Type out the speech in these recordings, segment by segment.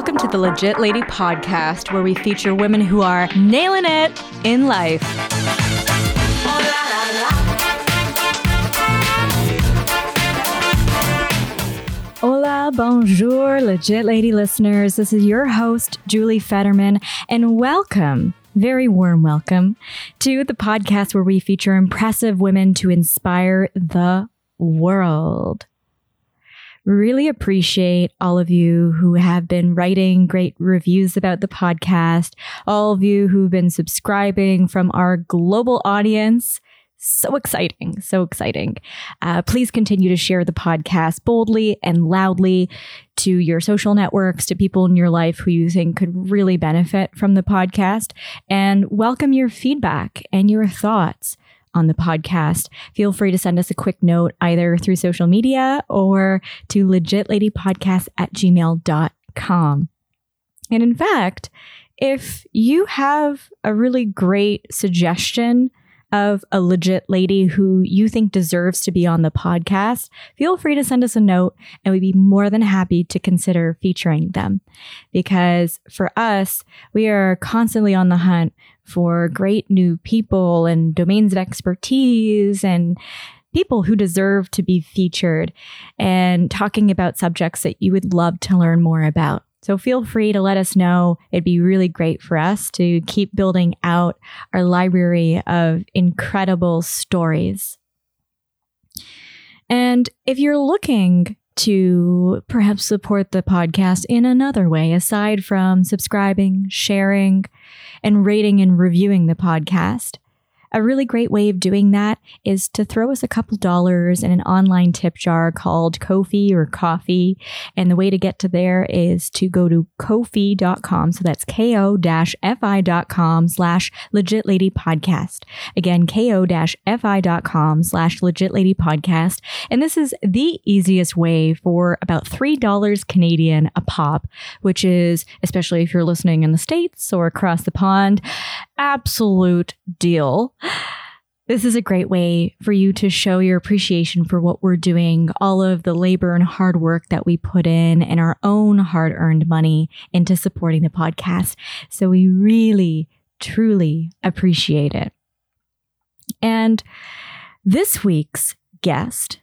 Welcome to the Legit Lady podcast, where we feature women who are nailing it in life. Hola, bonjour, Legit Lady listeners. This is your host, Julie Fetterman, and welcome, very warm welcome, to the podcast where we feature impressive women to inspire the world. Really appreciate all of you who have been writing great reviews about the podcast, all of you who've been subscribing from our global audience. So exciting, so exciting. Uh, please continue to share the podcast boldly and loudly to your social networks, to people in your life who you think could really benefit from the podcast, and welcome your feedback and your thoughts on the podcast. Feel free to send us a quick note either through social media or to legitladypodcast at gmail.com. And in fact, if you have a really great suggestion of a legit lady who you think deserves to be on the podcast, feel free to send us a note and we'd be more than happy to consider featuring them. Because for us, we are constantly on the hunt for great new people and domains of expertise and people who deserve to be featured and talking about subjects that you would love to learn more about. So feel free to let us know. It'd be really great for us to keep building out our library of incredible stories. And if you're looking to perhaps support the podcast in another way, aside from subscribing, sharing, and rating and reviewing the podcast, a really great way of doing that is to throw us a couple dollars in an online tip jar called Ko-fi or Coffee. And the way to get to there is to go to ko-fi.com. So that's ko-fi.com slash legit lady podcast. Again, ko-fi.com slash legit lady podcast. And this is the easiest way for about $3 Canadian a pop, which is, especially if you're listening in the States or across the pond, absolute deal. This is a great way for you to show your appreciation for what we're doing, all of the labor and hard work that we put in, and our own hard earned money into supporting the podcast. So we really, truly appreciate it. And this week's guest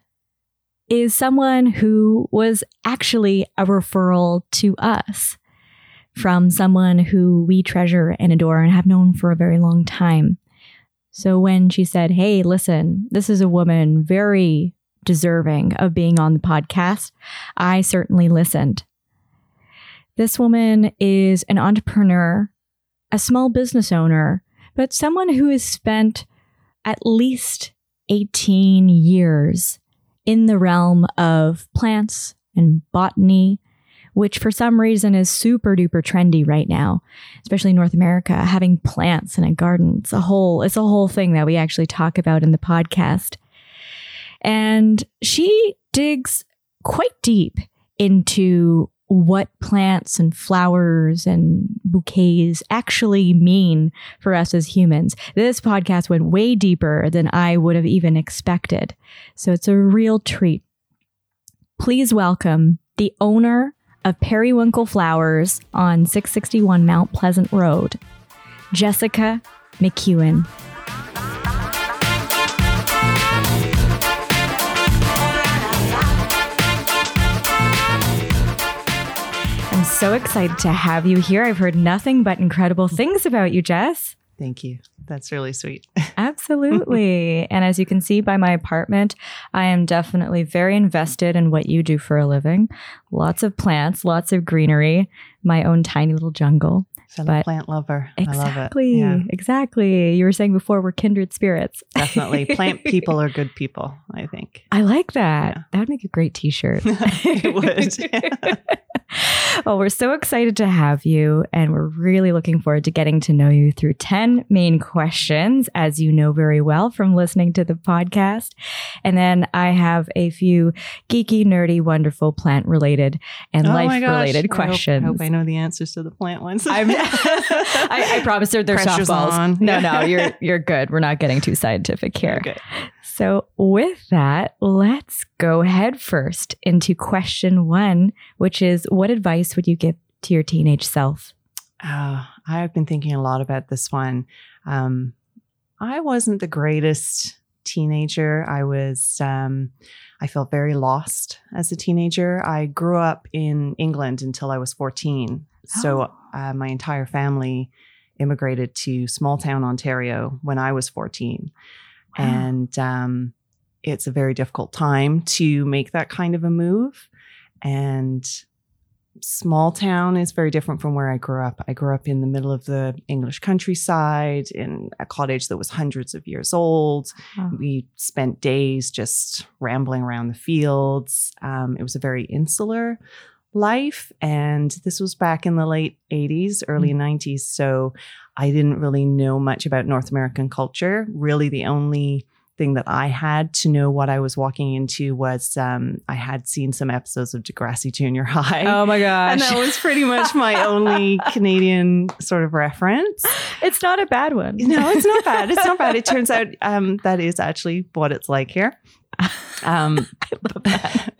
is someone who was actually a referral to us from someone who we treasure and adore and have known for a very long time. So when she said, Hey, listen, this is a woman very deserving of being on the podcast, I certainly listened. This woman is an entrepreneur, a small business owner, but someone who has spent at least 18 years in the realm of plants and botany which for some reason is super duper trendy right now, especially in North America, having plants in a garden. It's a whole, it's a whole thing that we actually talk about in the podcast. And she digs quite deep into what plants and flowers and bouquets actually mean for us as humans. This podcast went way deeper than I would have even expected. So it's a real treat. Please welcome the owner of Periwinkle Flowers on 661 Mount Pleasant Road, Jessica McEwen. I'm so excited to have you here. I've heard nothing but incredible things about you, Jess. Thank you. That's really sweet. Absolutely. and as you can see by my apartment, I am definitely very invested in what you do for a living. Lots of plants, lots of greenery, my own tiny little jungle. Fellow plant lover. Exactly. Yeah. Exactly. You were saying before we're kindred spirits. Definitely. Plant people are good people, I think. I like that. Yeah. That would make a great t shirt. it would. well, we're so excited to have you, and we're really looking forward to getting to know you through 10 main questions, as you know very well from listening to the podcast. And then I have a few geeky, nerdy, wonderful plant related and oh life related questions. I hope, I hope, I know the answers to the plant ones. I, I promise they're, they're Pressure's softballs. On. No, no, you're you're good. We're not getting too scientific here. So with that, let's go head first into question one, which is what advice would you give to your teenage self? Uh, I've been thinking a lot about this one. Um, I wasn't the greatest teenager. I was, um, I felt very lost as a teenager. I grew up in England until I was 14. So Oh. uh, my entire family immigrated to small town Ontario when I was 14. Wow. And um, it's a very difficult time to make that kind of a move. And small town is very different from where I grew up. I grew up in the middle of the English countryside in a cottage that was hundreds of years old. Wow. We spent days just rambling around the fields. Um, it was a very insular life. And this was back in the late 80s, early 90s. So I didn't really know much about North American culture. Really, the only thing that I had to know what I was walking into was um, I had seen some episodes of Degrassi Junior High. Oh my gosh. and that was pretty much my only Canadian sort of reference. it's not a bad one. No, it's not bad. It's not bad. It turns out um, that is actually what it's like here. Um,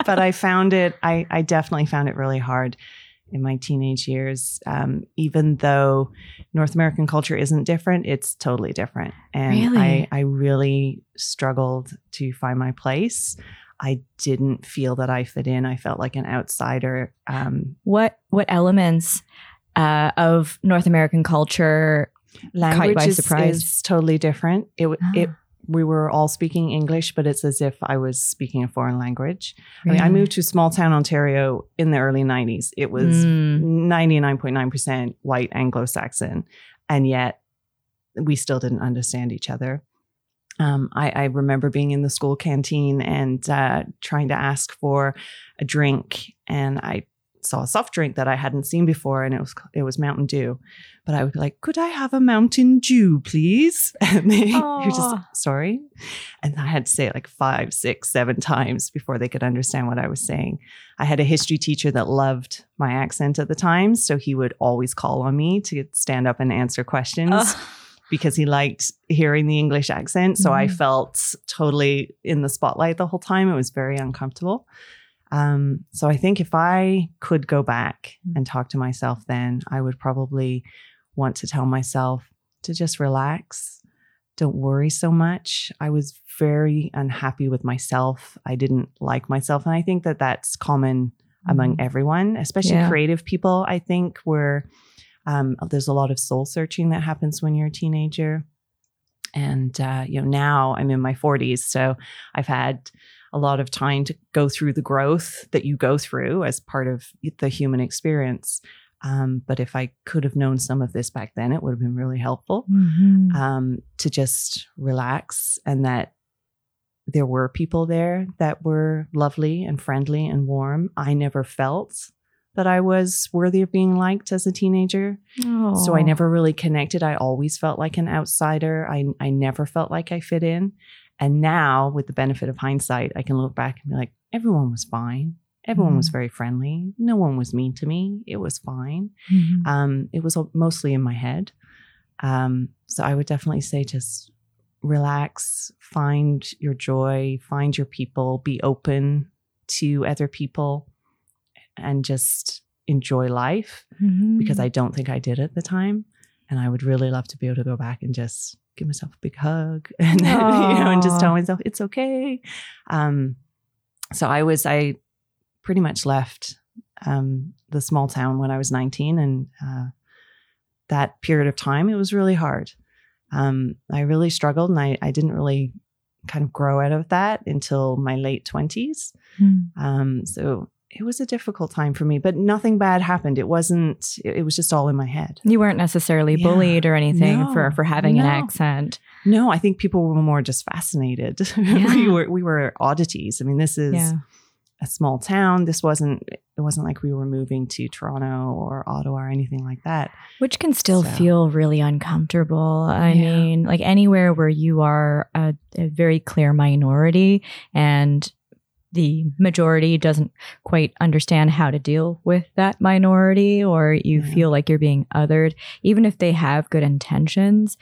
but I found it, I, I definitely found it really hard in my teenage years. Um, even though North American culture isn't different, it's totally different. And Really? I, I really struggled to find my place. I didn't feel that I fit in. I felt like an outsider. Um, What what elements uh, of North American culture? language by is, surprise. is totally different. It, w it Ah, we were all speaking English, but it's as if I was speaking a foreign language. I mean, I moved to small town Ontario in the early 90s. It was Mm. 99.9% white Anglo Saxon, and yet we still didn't understand each other. Um, I, I remember being in the school canteen and uh, trying to ask for a drink, and I saw a soft drink that I hadn't seen before, and it was it was Mountain Dew. But I would be like, "Could I have a Mountain Dew, please?" And they you're just sorry, and I had to say it like five, six, seven times before they could understand what I was saying. I had a history teacher that loved my accent at the time, so he would always call on me to stand up and answer questions Ugh. because he liked hearing the English accent. So I Mhm. felt totally in the spotlight the whole time. It was very uncomfortable. Um, so I think if I could go back and talk to myself then, I would probably want to tell myself to just relax. Don't worry so much. I was very unhappy with myself. I didn't like myself. And I think that that's common among everyone, especially Yeah. creative people. I think where um, there's a lot of soul searching that happens when you're a teenager. And uh, you know, now I'm in my 40s, so I've had a lot of time to go through the growth that you go through as part of the human experience. Um, but if I could have known some of this back then, it would have been really helpful Mhm. um, to just relax and that there were people there that were lovely and friendly and warm. I never felt that I was worthy of being liked as a teenager. So I never really connected. I always felt like an outsider. I, I never felt like I fit in. And now, with the benefit of hindsight, I can look back and be like, everyone was fine. Everyone was Mhm. very friendly. No one was mean to me. It was fine. Mhm. Um, it was mostly in my head. Um, so I would definitely say just relax, find your joy, find your people, be open to other people, and just enjoy life Mhm. because I don't think I did at the time. And I would really love to be able to go back and just give myself a big hug and, you know, and just tell myself it's okay. Um, so I was, I pretty much left um, the small town when I was 19. And uh, that period of time, it was really hard. Um, I really struggled and I, I didn't really kind of grow out of that until my late 20s. Mm. Um, so it was a difficult time for me, but nothing bad happened. It wasn't, it, it was just all in my head. You weren't necessarily Yeah. bullied or anything No. for for having an accent. No, I think people were more just fascinated. we were, we were oddities. I mean, this is Yeah. a small town. This wasn't, it wasn't like we were moving to Toronto or Ottawa or anything like that. Which can still So- feel really uncomfortable. I Yeah. mean, like anywhere where you are a, a very clear minority and the majority doesn't quite understand how to deal with that minority, or you Yeah. feel like you're being othered, even if they have good intentions,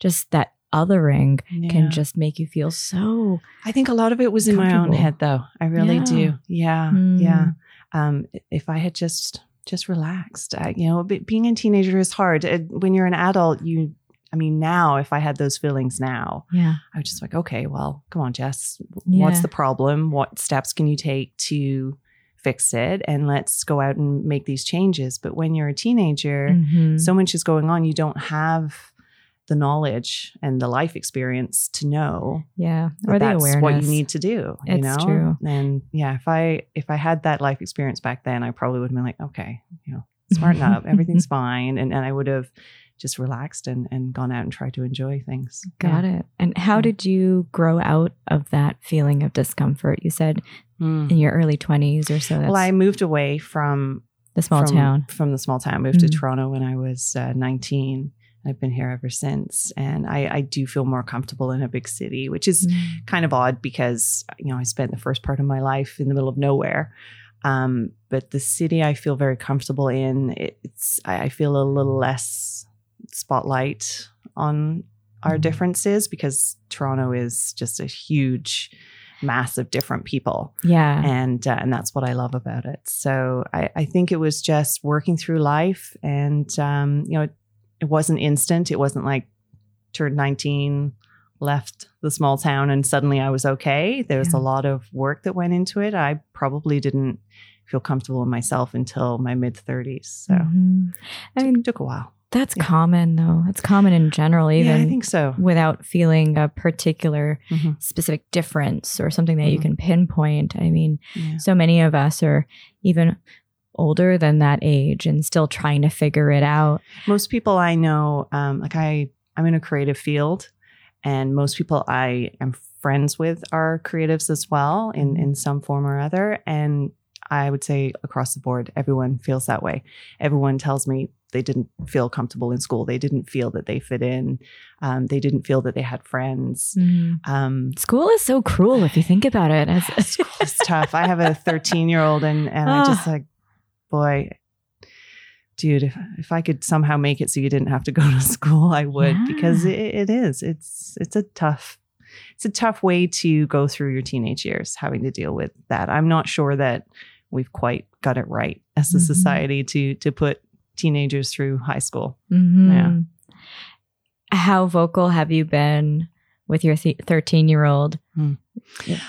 just that othering Yeah. can just make you feel so. I think a lot of it was in my own head, though. I really Yeah. do. Yeah. Mm. Yeah. Um, if I had just just relaxed. I, you know, be- being a teenager is hard. It, when you're an adult, you, I mean, now if I had those feelings now, Yeah. I would just like, okay, well, come on, Jess. Yeah. What's the problem? What steps can you take to fix it? And let's go out and make these changes. But when you're a teenager, Mhm. so much is going on. You don't have the knowledge and the life experience to know yeah. that Or the that's awareness. what you need to do. You It's know, true. And yeah, if I if I had that life experience back then, I probably would have been like, okay, you know, smarten up, everything's fine, and and I would have just relaxed and and gone out and tried to enjoy things. Got it. And how Yeah. did you grow out of that feeling of discomfort? You said Mm. in your early 20s or so. Well, I moved away from the small from, town. from the small town. I moved to Mm. Toronto when I was uh, 19. I've been here ever since, and I, I do feel more comfortable in a big city, which is Mm. kind of odd because you know I spent the first part of my life in the middle of nowhere. Um, but the city I feel very comfortable in. It's I, I feel a little less spotlight on our Mhm. differences because Toronto is just a huge mass of different people Yeah. and uh, and that's what I love about it. So I, I think it was just working through life, and um, you know, it, it wasn't instant. It wasn't like turned nineteen, left the small town, and suddenly I was okay. There was Yeah. a lot of work that went into it. I probably didn't feel comfortable in myself until my mid thirties. So Mhm. I mean, it took a while. That's yeah. common though. It's common in general, even yeah, I think so. without feeling a particular Mhm. specific difference or something that you Mhm. can pinpoint. I mean, Yeah. so many of us are even older than that age and still trying to figure it out. most people I know, um, like I, I'm in a creative field, and most people I am friends with are creatives as well in in some form or other. And I would say across the board, everyone feels that way. Everyone tells me they didn't feel comfortable in school. They didn't feel that they fit in. Um, they didn't feel that they had friends. Um, School is so cruel if you think about it. As school is tough. I have a 13 year old, and and I just like, boy, dude, if, if I could somehow make it so you didn't have to go to school, I would because it, it is. It's it's a tough. It's a tough way to go through your teenage years, having to deal with that. I'm not sure that we've quite got it right as a Mhm. society to to put teenagers through high school. Mhm. Yeah. How vocal have you been with your 13 year old Hmm.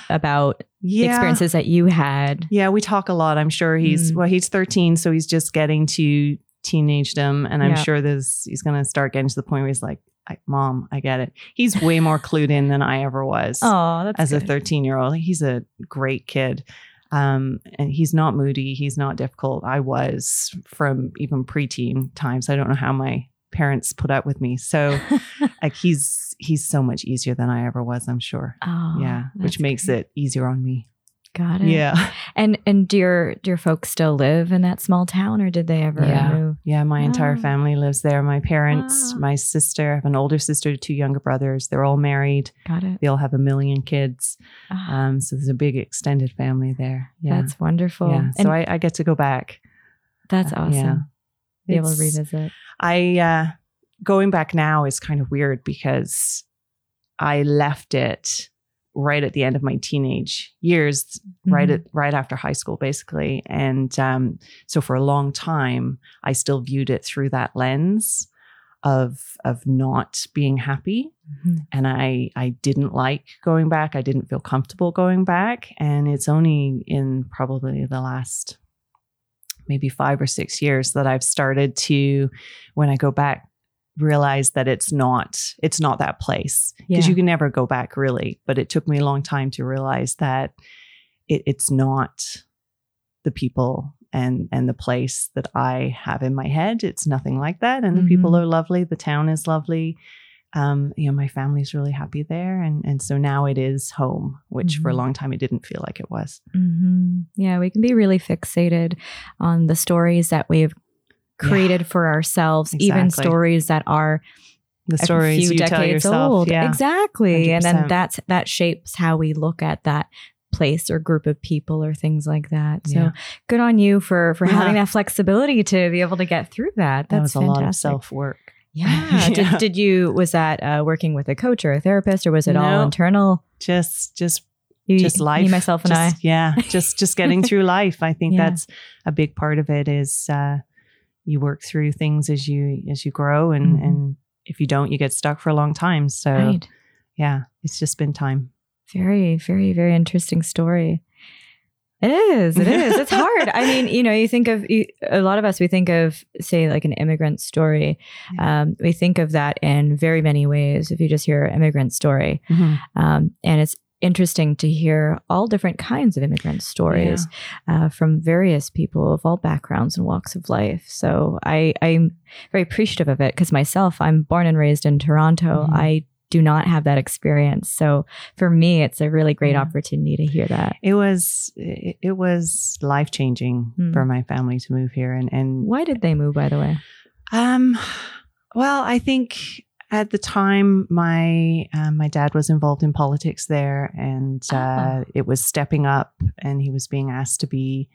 about the Yeah, experiences that you had? Yeah, we talk a lot. I'm sure he's Mm. well, he's 13, so he's just getting to teenagedom, and I'm Yeah. sure this, he's going to start getting to the point where he's like, I, "Mom, I get it." He's way more clued in than I ever was Oh, as a 13 year old. He's a great kid, um, and he's not moody. He's not difficult. I was from even preteen times. I don't know how my parents put up with me. So like he's he's so much easier than I ever was. I'm sure. Oh, yeah, which makes great. it easier on me. Got it. Yeah. And and do your do your folks still live in that small town, or did they ever Yeah. move? Yeah, my entire Wow. family lives there. My parents, Wow. my sister, I have an older sister, two younger brothers. They're all married. Got it. They all have a million kids. Ah, Um, so there's a big extended family there. Yeah. That's wonderful. yeah. And So I, I get to go back. that's uh, awesome. yeah. Be able to revisit. I uh going back now is kind of weird because I left it right at the end of my teenage years, right Mhm. at right after high school, basically. And um, so for a long time, I still viewed it through that lens of of not being happy. Mhm. And I I didn't like going back. I didn't feel comfortable going back. And it's only in probably the last maybe five or six years that I've started to, when I go back, realize that it's not it's not that place because Yeah. you can never go back really. But it took me a long time to realize that it, it's not the people and and the place that I have in my head. It's nothing like that. And the people Mhm. are lovely. The town is lovely. Um, you know, my family's really happy there, and and so now it is home, which for a Mhm. long time it didn't feel like it was. hmm Yeah, we can be really fixated on the stories that we've created for ourselves, even stories that are The a stories few you tell decades yourself, old. yeah, Exactly. And then that's that shapes how we look at that place or group of people or things like that. So Yeah. good on you for for Yeah. having that flexibility to be able to get through that. that That's was a lot of self work. Yeah. Yeah. Did, did you was that uh, working with a coach or a therapist or was it all internal? Just just You, just life, me, myself, and just, I. Yeah, just just getting through life. I think Yeah. that's a big part of it. Is uh, you work through things as you as you grow, and Mhm. and if you don't, you get stuck for a long time. So Right. yeah, it's just been time. Very, very, very interesting story. It is. It is. It's hard. I mean, you know, you think of you, a lot of us. We think of, say, like an immigrant story. Um, we think of that in very many ways. If you just hear immigrant story, um, and it's interesting to hear all different kinds of immigrant stories uh, from various people of all backgrounds and walks of life. So I, I'm very appreciative of it because myself, I'm born and raised in Toronto. Mhm. I do not have that experience. So for me, it's a really great Yeah. opportunity to hear that. It was it, it was life changing Hmm. for my family to move here, and and Why did they move, by the way? Um, well, I think at the time my uh, my dad was involved in politics there, and uh, Ah. it was stepping up, and he was being asked to be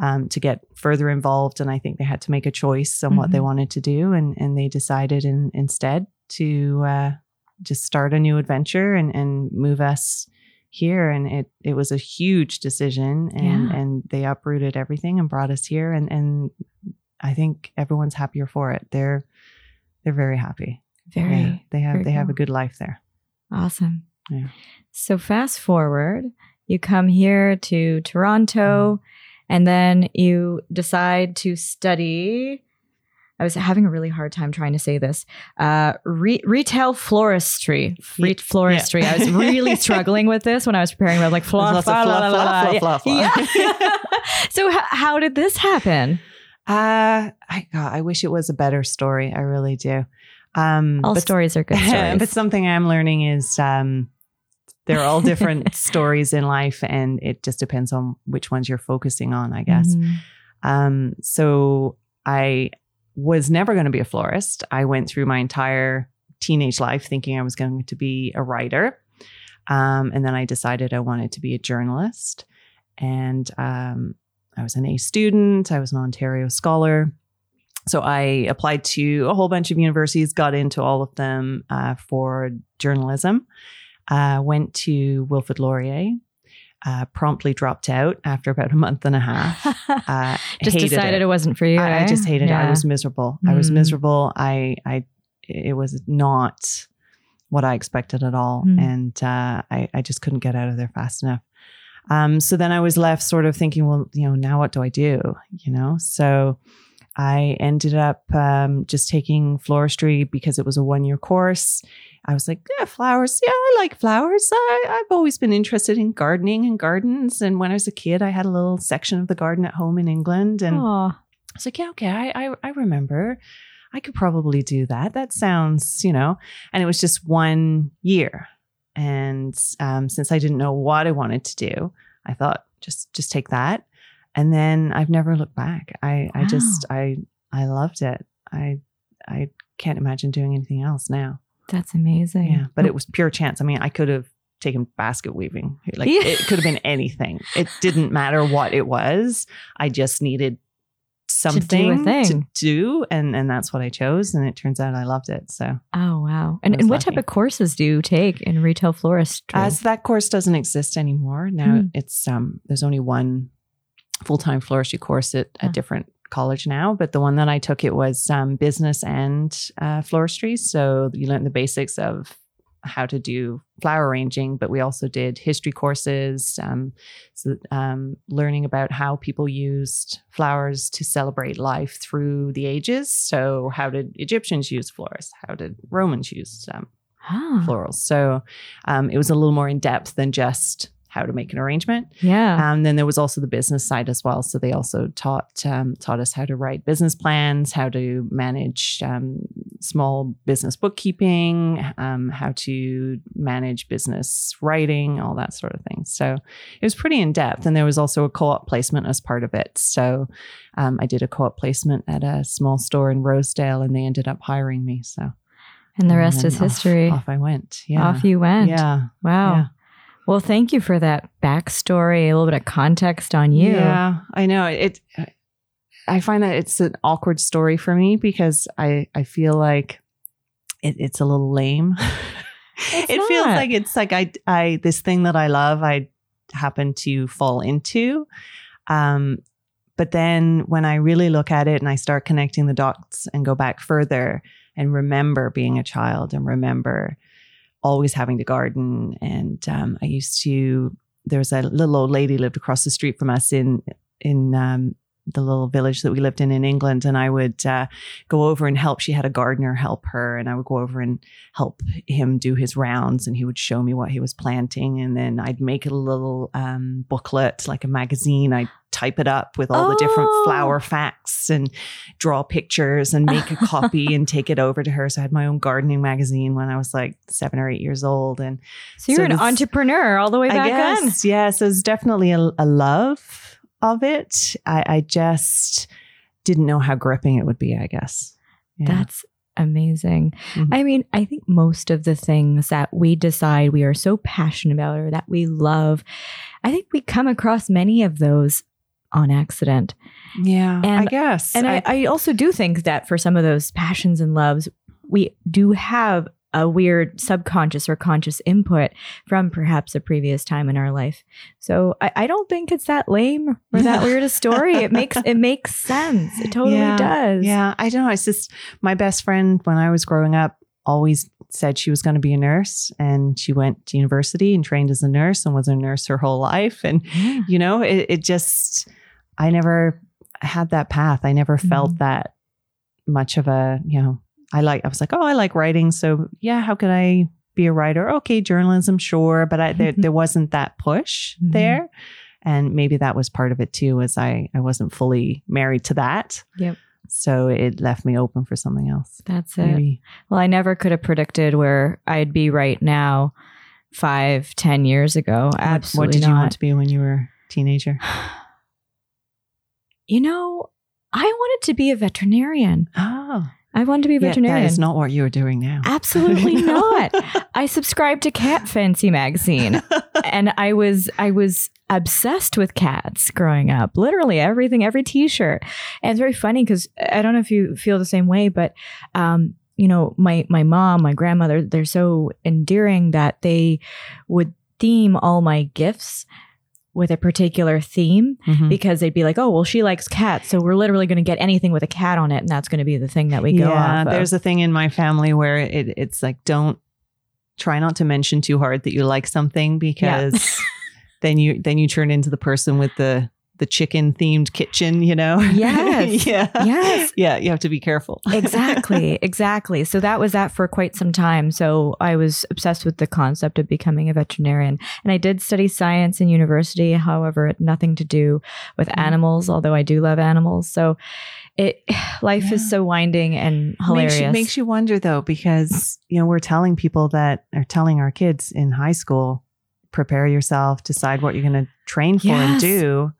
um, to get further involved, and I think they had to make a choice on what they Mhm. wanted to do, and and they decided in, instead to uh, just start a new adventure and and move us here and it it was a huge decision and Yeah. and they uprooted everything and brought us here and and I think everyone's happier for it. They're they're very happy. Very Yeah, they have they have a good life there. awesome. Yeah. So fast forward, you come here to Toronto, Mm-hmm. and then you decide to study. I was having a really hard time trying to say this. Uh, re- retail floristry. Re- floristry. yeah. I was really struggling with this when I was preparing. I was like, Lots of la, la, fluff, la, la, fluff, la. fluff, fluff, Yeah. so, h- how did this happen? Uh I God, I wish it was a better story. I really do. Um All but, stories are good stories. but something I'm learning is um they're all different stories in life and it just depends on which ones you're focusing on, I guess. Mhm. Um, so I was never going to be a florist. I went through my entire teenage life thinking I was going to be a writer. Um, and then I decided I wanted to be a journalist. And um, I was an A student, I was an Ontario scholar. So I applied to a whole bunch of universities, got into all of them uh, for journalism. Uh, went to Wilfrid Laurier, uh, promptly dropped out after about a month and a half. Uh, just decided it. wasn't for you. I, I eh? just hated it. I was miserable. I was Mm. miserable. I, I, it was not what I expected at all, Mm. and uh, I, I just couldn't get out of there fast enough. Um, so then I was left sort of thinking, well, you know, now what do I do? You know, so I ended up um, just taking floristry because it was a one year course. I was like, yeah, flowers. Yeah, I like flowers. I, I've always been interested in gardening and gardens. And when I was a kid, I had a little section of the garden at home in England. And Aw. I was like, yeah, okay, I, I, I remember. I could probably do that. That sounds, you know, and it was just one year. And um, since I didn't know what I wanted to do, I thought just just take that. And then I've never looked back. I, I just I I loved it. I I can't imagine doing anything else now. That's amazing. Yeah, but it was pure chance. I mean, I could have taken basket weaving. Like Yeah. it could have been anything. It didn't matter what it was. I just needed something to do, thing. and and that's what I chose. And it turns out I loved it. So Oh wow! And, and what type of courses do you take in retail floristry? as that course doesn't exist anymore now, Hmm. it's um there's only one full time floristry course at a different college now. But the one that I took it was um, business and uh, floristry. So you learn the basics of how to do flower arranging, but we also did history courses. Um, so um, learning about how people used flowers to celebrate life through the ages. So how did Egyptians use flowers? How did Romans use um, Ah, florals? So um, it was a little more in depth than just how to make an arrangement. yeah. Um, then there was also the business side as well. So they also taught um, taught us how to write business plans, how to manage um, small business bookkeeping, um, how to manage business writing, all that sort of thing. So it was pretty in depth. And there was also a co op placement as part of it. So um, I did a co op placement at a small store in Rosedale, and they ended up hiring me. So and the rest then is off- history. Off, I went. Yeah. Off you went. Yeah. Wow. Yeah. Well, thank you for that backstory, a little bit of context on you. Yeah, I know it. I find that it's an awkward story for me because I I feel like it, it's a little lame. It feels like it's like I I this thing that I love I happen to fall into. Um, but then when I really look at it and I start connecting the dots and go back further and remember being a child and remember always having to garden. And um, I used to, there was a little old lady lived across the street from us in, in um, the little village that we lived in in England, and I would uh, go over and help. She had a gardener help her, and I would go over and help him do his rounds, and he would show me what he was planting, and then I'd make a little um, booklet, like a magazine. I'd type it up with all oh. the different oh. flower facts and draw pictures and make a copy and take it over to her. So I had my own gardening magazine when I was like seven or eight years old, and so you're so an entrepreneur all the way back then. Yeah, so it's definitely a, a love of it. I, I just didn't know how gripping it would be, I guess. Yeah. That's amazing. Mm-hmm. I mean, I think most of the things that we decide we are so passionate about or that we love, I think we come across many of those on accident. Yeah, and, I guess. And I, I, I also do think that for some of those passions and loves, we do have a weird subconscious or conscious input from perhaps a previous time in our life. So I, I don't think it's that lame or that weird a story. It makes it makes sense. It totally yeah, does. Yeah, I don't know. It's just my best friend when I was growing up always said she was going to be a nurse and she went to university and trained as a nurse and was a nurse her whole life. And, yeah. you know, it, it, just, I never had that path. I never felt mm-hmm. that much of a, you know, I like, I was like, oh, I like writing. So yeah, how could I be a writer? Okay, journalism, sure. But I, there, there wasn't that push mm-hmm. there. And maybe that was part of it too, as I, I wasn't fully married to that. Yep. So it left me open for something else. That's maybe. it. Well, I never could have predicted where I'd be right now five, ten years ago. Absolutely. What, what did not. you want to be when you were a teenager? You know, I wanted to be a veterinarian. Oh. I wanted to be a veterinarian. that is not what you are doing now. Absolutely not. I subscribed to Cat Fancy magazine, and I was I was obsessed with cats growing up. Literally everything, every T-shirt. And it's very funny because I don't know if you feel the same way, but um, you know, my my mom, my grandmother, they're so endearing that they would theme all my gifts with a particular theme mm-hmm. because they'd be like, oh, well, she likes cats. So we're literally going to get anything with a cat on it. And that's going to be the thing that we go yeah, There's a thing in my family where it, it's like, don't try not to mention too hard that you like something because yeah. then you, then you turn into the person with the, the chicken themed kitchen, you know? Yes. yeah. Yes. Yeah. You have to be careful. exactly. Exactly. So that was that for quite some time. So I was obsessed with the concept of becoming a veterinarian. And I did study science in university. However, nothing to do with mm-hmm. animals, although I do love animals. So it life yeah. is so winding and hilarious. Makes you, makes you wonder though, because you know, we're telling people that are telling our kids in high school, prepare yourself, decide what you're going to train for yes. and do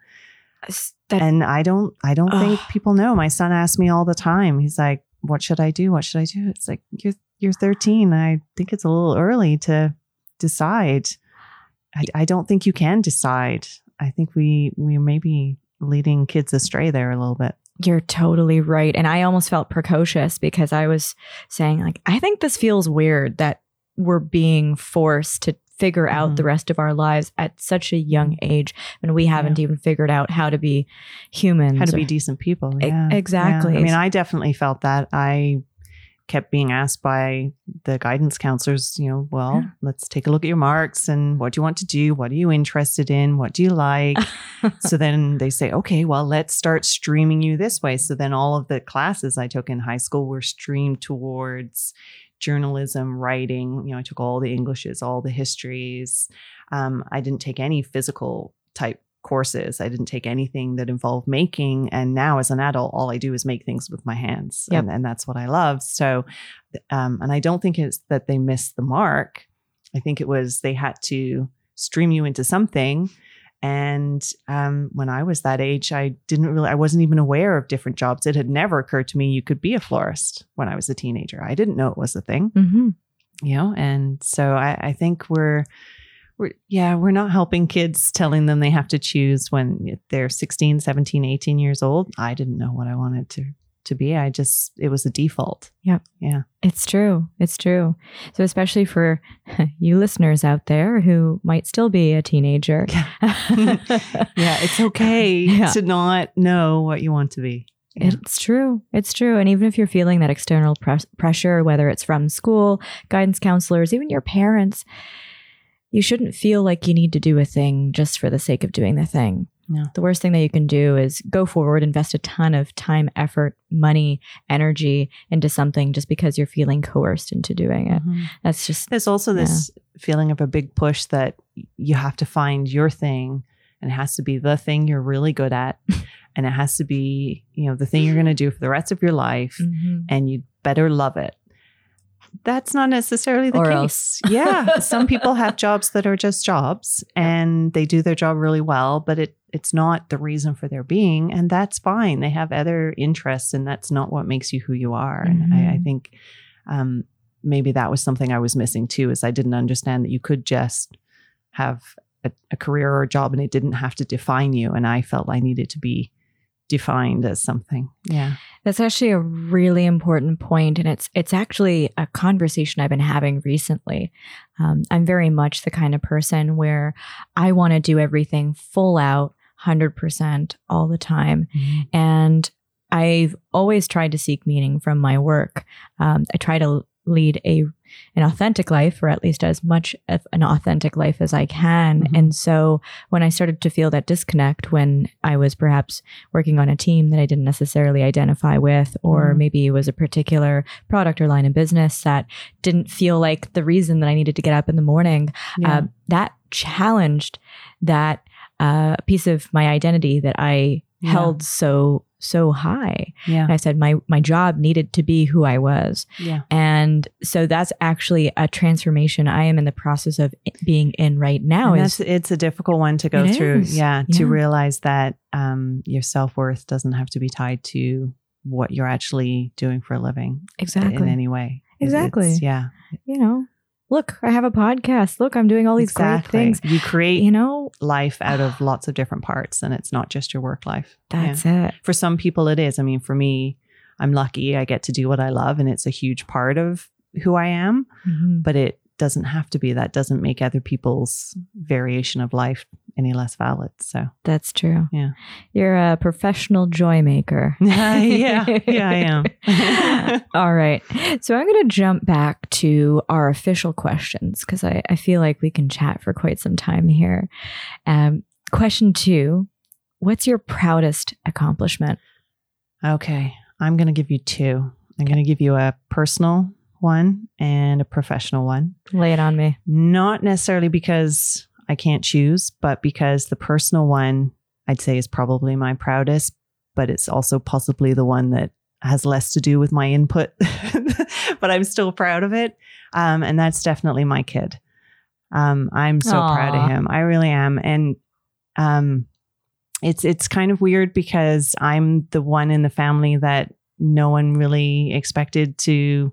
that, and I don't, I don't think people know. My son asks me all the time. He's like, "What should I do? What should I do?" It's like you're you're 13. I think it's a little early to decide. I, I don't think you can decide. I think we we may be leading kids astray there a little bit. You're totally right. And I almost felt precocious because I was saying, like, I think this feels weird that we're being forced to figure out mm-hmm. the rest of our lives at such a young mm-hmm. age and we haven't yeah. even figured out how to be humans how to or, be decent people yeah. exactly yeah. i mean i definitely felt that i kept being asked by the guidance counselors you know well yeah. let's take a look at your marks and what do you want to do what are you interested in what do you like so then they say okay well let's start streaming you this way so then all of the classes i took in high school were streamed towards journalism, writing. You know, I took all the Englishes, all the histories. Um, I didn't take any physical type courses. I didn't take anything that involved making. And now, as an adult, all I do is make things with my hands, yep. and, and, that's what I love. So, um, and I don't think it's that they missed the mark. I think it was they had to stream you into something and um, when I was that age, I didn't really, I wasn't even aware of different jobs. It had never occurred to me you could be a florist when I was a teenager. I didn't know it was a thing, mm-hmm. you know? And so I, I think we're, we're, yeah, we're not helping kids telling them they have to choose when they're 16, 17, 18 years old. I didn't know what I wanted to to be. I just it was a default. Yeah. Yeah. It's true. It's true. So, especially for you listeners out there who might still be a teenager. Yeah. yeah, it's okay Yeah. to not know what you want to be. Yeah. It's true. It's true. And even if you're feeling that external pres- pressure, whether it's from school, guidance counselors, even your parents, you shouldn't feel like you need to do a thing just for the sake of doing the thing. No. The worst thing that you can do is go forward, invest a ton of time, effort, money, energy into something just because you're feeling coerced into doing it. Mhm. That's just, There's also this feeling of a big push that you have to find your thing and it has to be the thing you're really good at and it has to be, you know, the thing you're going to do for the rest of your life Mhm. and you better love it. That's not necessarily the Or case. else. yeah, some people have jobs that are just jobs and they do their job really well, but it it's not the reason for their being, and that's fine. They have other interests, and that's not what makes you who you are. And I, I Mhm. think um, maybe that was something I was missing too, is I didn't understand that you could just have a, a career or a job, and it didn't have to define you. And I felt I needed to be defined as something. Yeah. That's actually a really important point, and it's it's actually a conversation I've been having recently. Um, I'm very much the kind of person where I want to do everything full out, hundred percent all the time, and I've always tried to seek meaning from my work. Um, I try to lead a an authentic life, or at least as much of an authentic life as I can. Mhm. And so, when I started to feel that disconnect, when I was perhaps working on a team that I didn't necessarily identify with, or Mhm. maybe it was a particular product or line of business that didn't feel like the reason that I needed to get up in the morning, Yeah. uh, that challenged that uh, piece of my identity that I Yeah. held so so high. yeah. I said my my job needed to be who I was, Yeah. and so that's actually a transformation I am in the process of being in right now. And Is it's a difficult one to go through. is. Yeah, to realize that um, your self worth doesn't have to be tied to what you're actually doing for a living Exactly. in any way. Exactly. it's- yeah. you know. Look, I have a podcast. Look, I'm doing all these exactly. great things. You create You know, life out of lots of different parts, and it's not just your work life. Yeah. that's it. For some people, it is. I mean, for me, I'm lucky. I get to do what I love, and it's a huge part of who I am. Mhm. But it doesn't have to be. That doesn't make other people's variation of life any less valid. So. That's true. Yeah. You're a professional joy maker. yeah, yeah, I am. All right. So I'm going to jump back to our official questions because I, I feel like we can chat for quite some time here. Um, question two What's your proudest accomplishment? okay, I'm going to give you two. I'm going to give you a personal one and a professional one. Lay it on me. Not necessarily because I can't choose, but because the personal one I'd say is probably my proudest, but it's also possibly the one that has less to do with my input, but I'm still proud of it. Um, and that's definitely my kid. Um, I'm so proud of him. I really am. And um, it's it's kind of weird because I'm the one in the family that no one really expected to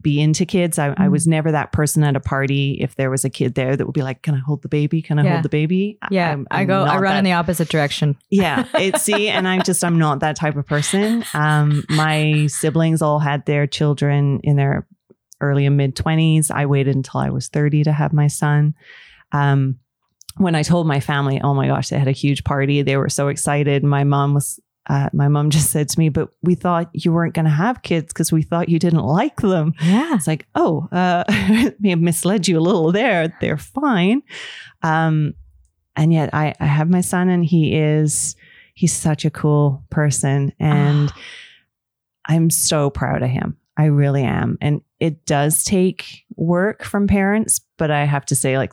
be into kids. I, I Mm. was never that person at a party if there was a kid there that would be like, "Can I hold the baby? Can I Yeah. hold the baby?" Yeah, I'm- i I'm go, I run that in the opposite direction. yeah it see and i'm just i'm not that type of person um my siblings all had their children in their early and mid 20s i waited until i was 30 to have my son um when i told my family oh my gosh they had a huge party they were so excited my mom was uh, my mom just said to me but we thought you weren't going to have kids because we thought you didn't like them Yeah. it's like, oh, uh, may have misled you a little there. They're fine. Um, and yet I, I have my son and he is, he's such a cool person. And Ah. I'm so proud of him. I really am. And it does take work from parents, but I have to say, like,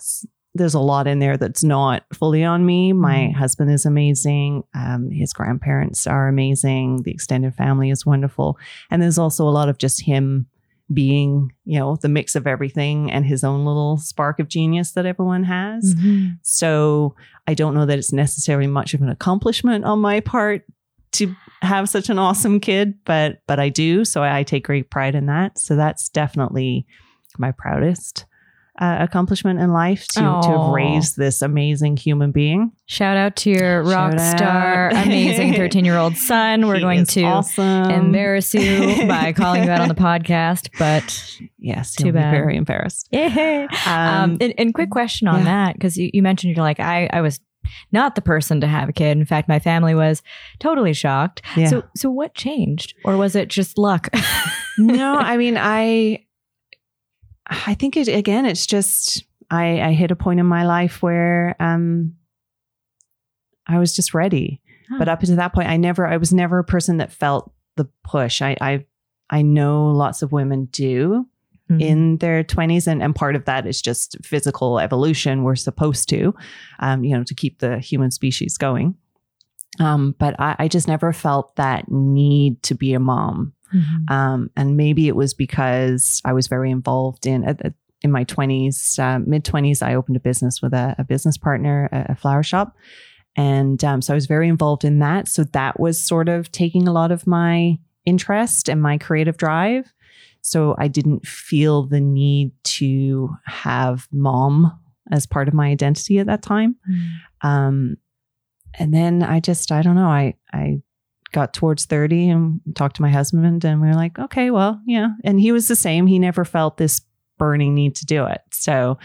there's a lot in there that's not fully on me. My Mhm. husband is amazing. Um, his grandparents are amazing. The extended family is wonderful. And there's also a lot of just him being, you know, the mix of everything and his own little spark of genius that everyone has. Mhm. So I don't know that it's necessarily much of an accomplishment on my part to have such an awesome kid, but but I do. So I take great pride in that. So that's definitely my proudest. Uh, accomplishment in life to, to have raised this amazing human being. Shout out to your rock Shout star, out. amazing 13 year old son. We're He going to awesome. embarrass you by calling you out on the podcast, but Yes, Too bad. be very embarrassed. yeah. Um, Um, and, and quick question on yeah. that because you, you mentioned you're like I, I was not the person to have a kid. In fact, my family was totally shocked. yeah. So so what changed, or was it just luck? no, I mean, I, I think it again. It's just I, I hit a point in my life where um, I was just ready. Huh. But up until that point, I never, I was never a person that felt the push. I, I, I know lots of women do Mhm. in their 20s and, and part of that is just physical evolution we're supposed to um, you know to keep the human species going um, but I, I just never felt that need to be a mom Mhm. um, and maybe it was because I was very involved in in my 20s, uh, mid 20s. I opened a business with a, a business partner, a, a flower shop, and um, so I was very involved in that. So that was sort of taking a lot of my interest and my creative drive. So I didn't feel the need to have mom as part of my identity at that time. Mhm. Um, and then I just, I don't know, I, I got towards 30 and talked to my husband and we were like, okay, well, yeah. And he was the same. He never felt this burning need to do it. So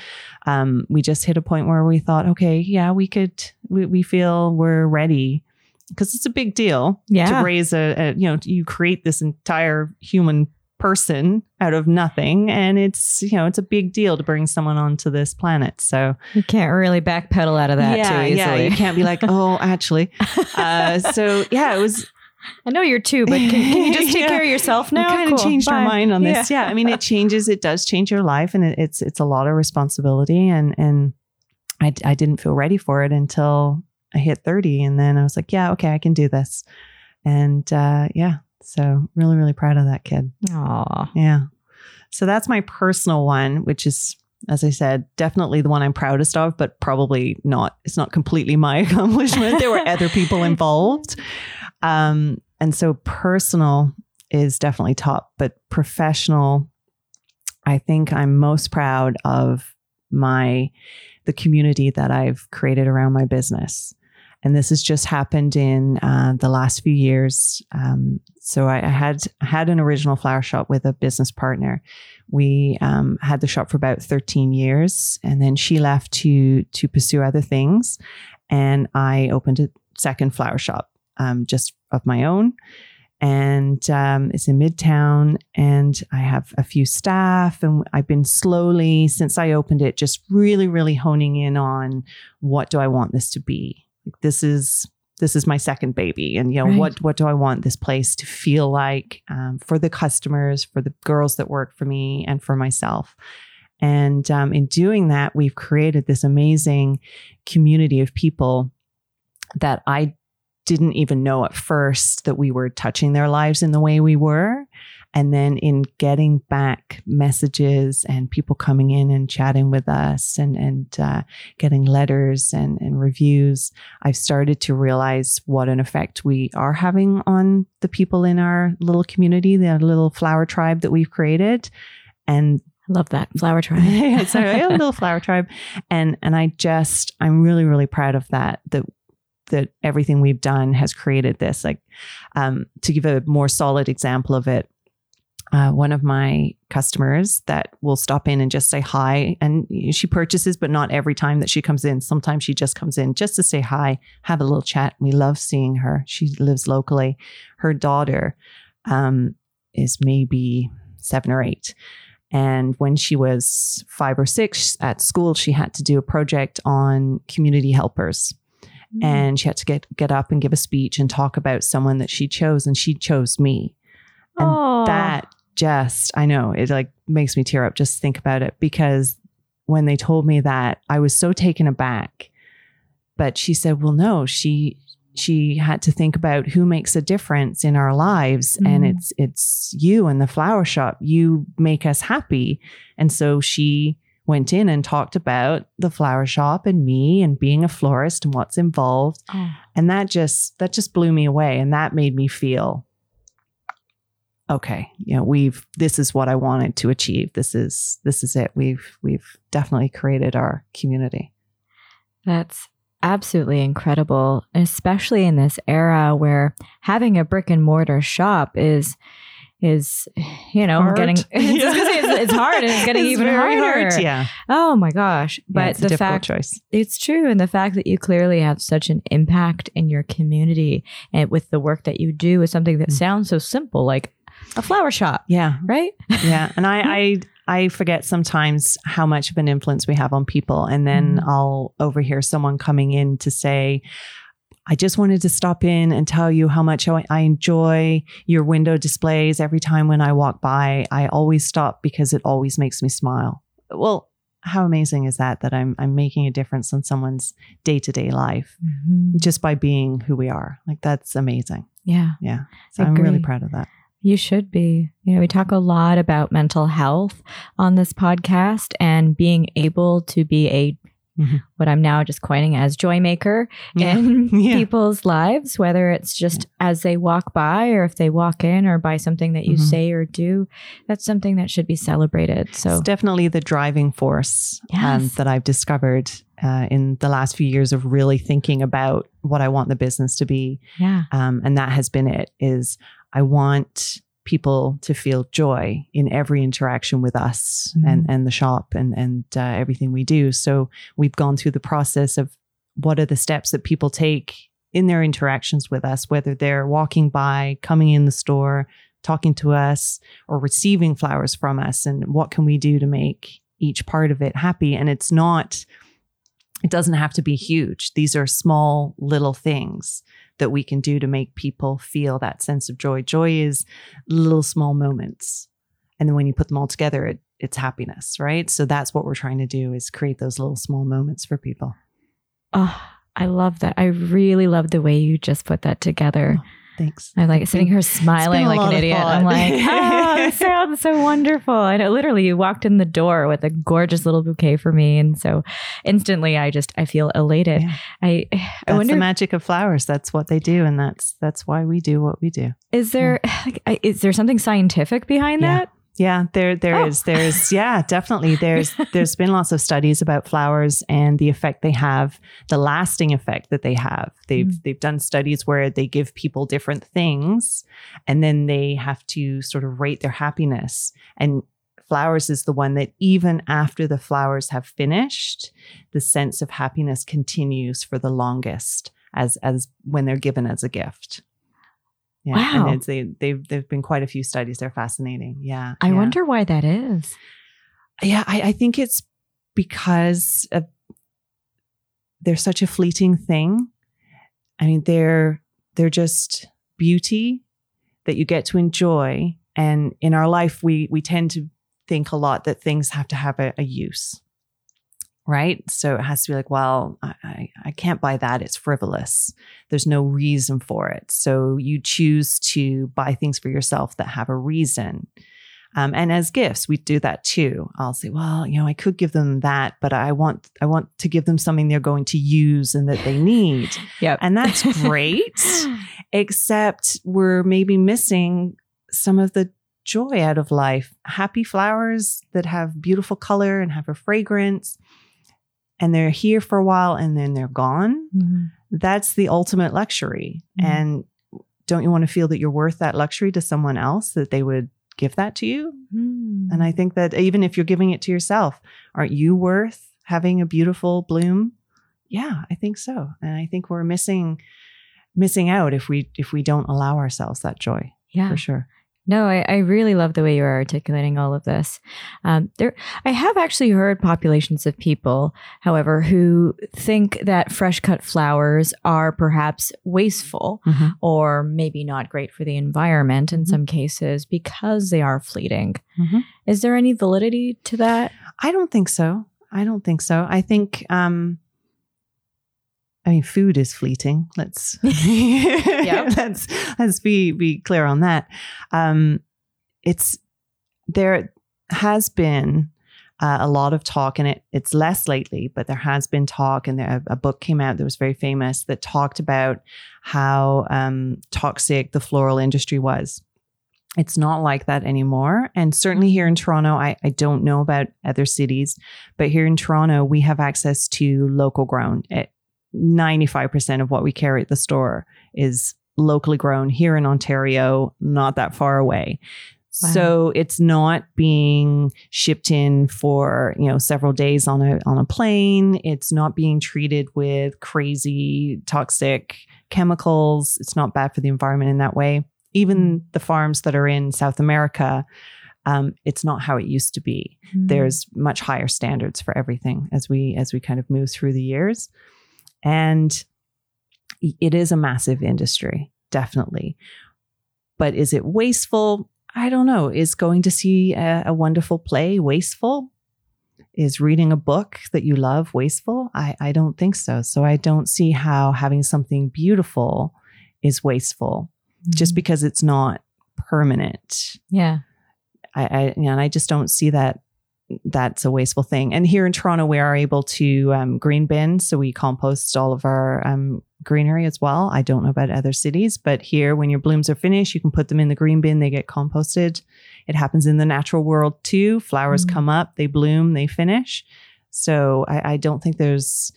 um, we just hit a point where we thought, okay, yeah, we could, we, we feel we're ready because it's a big deal Yeah. to raise a, a, you know, you create this entire human person out of nothing and it's you know it's a big deal to bring someone onto this planet so You can't really backpedal out of that yeah, too easily. Yeah, you can't be like, oh, actually. Uh, so yeah, it was. I know you're two, but can, can you just take Yeah. care of yourself now? we kind of Cool. changed our mind on this. Yeah. I mean, it changes. It does change your life, and it, it's it's a lot of responsibility. And and I I didn't feel ready for it until I hit thirty, and then I was like, yeah, okay, I can do this. And uh, yeah, so really really proud of that kid. Aw. Yeah. So that's my personal one, which is, as I said, definitely the one I'm proudest of, but probably not. It's not completely my accomplishment. there were other people involved. Um, and so personal is definitely top, but professional, I think I'm most proud of my the community that I've created around my business. And this has just happened in uh, the last few years. Um, so I, I had had an original flower shop with a business partner. We um, had the shop for about 13 years, and then she left to to pursue other things, and I opened a second flower shop um, just of my own. And um, it's in Midtown, and I have a few staff, and I've been slowly since I opened it, just really, really honing in on what do I want this to be. Like this is this is my second baby, and you know Right. what what do I want this place to feel like um, for the customers, for the girls that work for me, and for myself. And um, in doing that, we've created this amazing community of people that I didn't even know at first that we were touching their lives in the way we were. And then in getting back messages and people coming in and chatting with us and, and uh, getting letters and, and reviews, I've started to realize what an effect we are having on the people in our little community, the little flower tribe that we've created. And I Love that flower tribe. yeah, so a little flower tribe, and and I just I'm really really proud of that. That that everything we've done has created this. Like um, to give a more solid example of it, uh, one of my customers that will stop in and just say hi, and she purchases, but not every time that she comes in. Sometimes she just comes in just to say hi, have a little chat. We love seeing her. She lives locally. Her daughter um, is maybe seven or eight. And when she was five or six at school, she had to do a project on community helpers. And she had to get, get up and give a speech and talk about someone that she chose, and she chose me. and Aw. That just, I know, it like makes me tear up just think about it because when they told me that, I was so taken aback. But she said, well, no, she she had to think about who makes a difference in our lives and Mm. it's it's you and the flower shop you make us happy and so she went in and talked about the flower shop and me and being a florist and what's involved Oh. and that just that just blew me away and that made me feel okay, you know, we've this is what I wanted to achieve. This is this is it. We've we've definitely created our community. That's absolutely incredible, especially in this era where having a brick and mortar shop is is you know Hard. getting it's, Yeah. it's, it's hard and it's getting It's even harder. hard, Yeah, Oh my gosh! Yeah, But it's a the difficult fact choice. it's true, and the fact that you clearly have such an impact in your community and with the work that you do is something that Mm. sounds so simple, like a flower shop, Yeah, right? yeah and I, I i forget sometimes how much of an influence we have on people and then Mhm. i'll overhear someone coming in to say I just wanted to stop in and tell you how much I I enjoy your window displays. Every time when I walk by, I always stop because it always makes me smile. Well, how amazing is that? That I'm I'm making a difference in someone's day to day life mm-hmm. just by being who we are. Like that's amazing. Yeah. Yeah, so I'm really proud of that. You should be. You know, we talk a lot about mental health on this podcast and being able to be a Mhm. what I'm now just coining as joy maker Yeah. in Yeah. people's lives, whether it's just as they walk by or if they walk in or by something that you Mhm. say or do. That's something that should be celebrated. So it's definitely the driving force um, that I've discovered uh, in the last few years of really thinking about what I want the business to be, yeah. um, and that has been it. Is I want people to feel joy in every interaction with us and Mhm. and the shop and and uh, everything we do. So we've gone through the process of what are the steps that people take in their interactions with us, whether they're walking by, coming in the store, talking to us, or receiving flowers from us, and what can we do to make each part of it happy? And it's not, it doesn't have to be huge. These are small little things that we can do to make people feel that sense of joy. Joy is little small moments. And then when you put them all together, it, it's happiness, right? So that's what we're trying to do is create those little small moments for people. Oh, I love that. I really love the way you just put that together. Oh. Thanks. I'm like sitting here smiling like an idiot. I'm like, oh, this sounds so wonderful. And it, literally, you walked in the door with a gorgeous little bouquet for me, and so instantly, I just I feel elated. Yeah. I I That's wonder, the magic of flowers. That's what they do, and that's that's why we do what we do. is there like, is there something scientific behind Yeah. that? Yeah, there there Oh. is. There's yeah, definitely. There's there's been lots of studies about flowers and the effect they have, the lasting effect that they have. They've Mm. they've done studies where they give people different things and then they have to sort of rate their happiness. And flowers is the one that even after the flowers have finished, the sense of happiness continues for the longest as as when they're given as a gift. Yeah, Wow. and it's, they they've there've been quite a few studies. They're fascinating. Yeah, I yeah. wonder why that is. Yeah, I, I think it's because of, they're such a fleeting thing. I mean, they're they're just beauty that you get to enjoy. And in our life, we we tend to think a lot that things have to have a, a use, right? So it has to be like, well, I, I, can't buy that; it's frivolous. There's no reason for it. So you choose to buy things for yourself that have a reason. Um, and as gifts, we do that too. I'll say, well, you know, I could give them that, but I want I want to give them something they're going to use and that they need. Yep. And that's great, except we're maybe missing some of the joy out of life. Happy flowers that have beautiful color and have a fragrance, and they're here for a while and then they're gone. Mhm. That's the ultimate luxury. Mhm. And don't you want to feel that you're worth that luxury to someone else, that they would give that to you? Mm. And I think that even if you're giving it to yourself, aren't you worth having a beautiful bloom? Yeah, I think so. And I think we're missing missing out if we if we don't allow ourselves that joy yeah. for sure. No, I, I really love the way you're articulating all of this. Um, there, I have actually heard populations of people, however, who think that fresh cut flowers are perhaps wasteful or maybe not great for the environment in Mhm. some cases because they are fleeting. Mhm. Is there any validity to that? I don't think so. I don't think so. I think um I mean food is fleeting. Let's let's let's be be clear on that. Um it's there has been uh, a lot of talk and it it's less lately but there has been talk and there, a book came out that was very famous that talked about how um, toxic the floral industry was It's not like that anymore. And certainly here in Toronto, I, I don't know about other cities, but here in Toronto, we have access to local grown. It, 95% of what we carry at the store is locally grown here in Ontario, not that far away. Wow. So it's not being shipped in for, you know, several days on a on a plane. It's not being treated with crazy toxic chemicals. It's not bad for the environment in that way. Even the farms that are in South America, um, it's not how it used to be. Mm. There's much higher standards for everything as we as we kind of move through the years. And it is a massive industry, definitely. But is it wasteful? I don't know. Is going to see a, a wonderful play wasteful? Is reading a book that you love wasteful? I, I don't think so. So I don't see how having something beautiful is wasteful just Mhm. because it's not permanent. yeah. I, I you know, and I just don't see that that's a wasteful thing. And here in Toronto, we are able to um, green bin, so we compost all of our um, greenery as well. I don't know about other cities, but here, when your blooms are finished, you can put them in the green bin. They get composted. It happens in the natural world too. Flowers Mm. come up, they bloom, they finish. So I, I don't think there's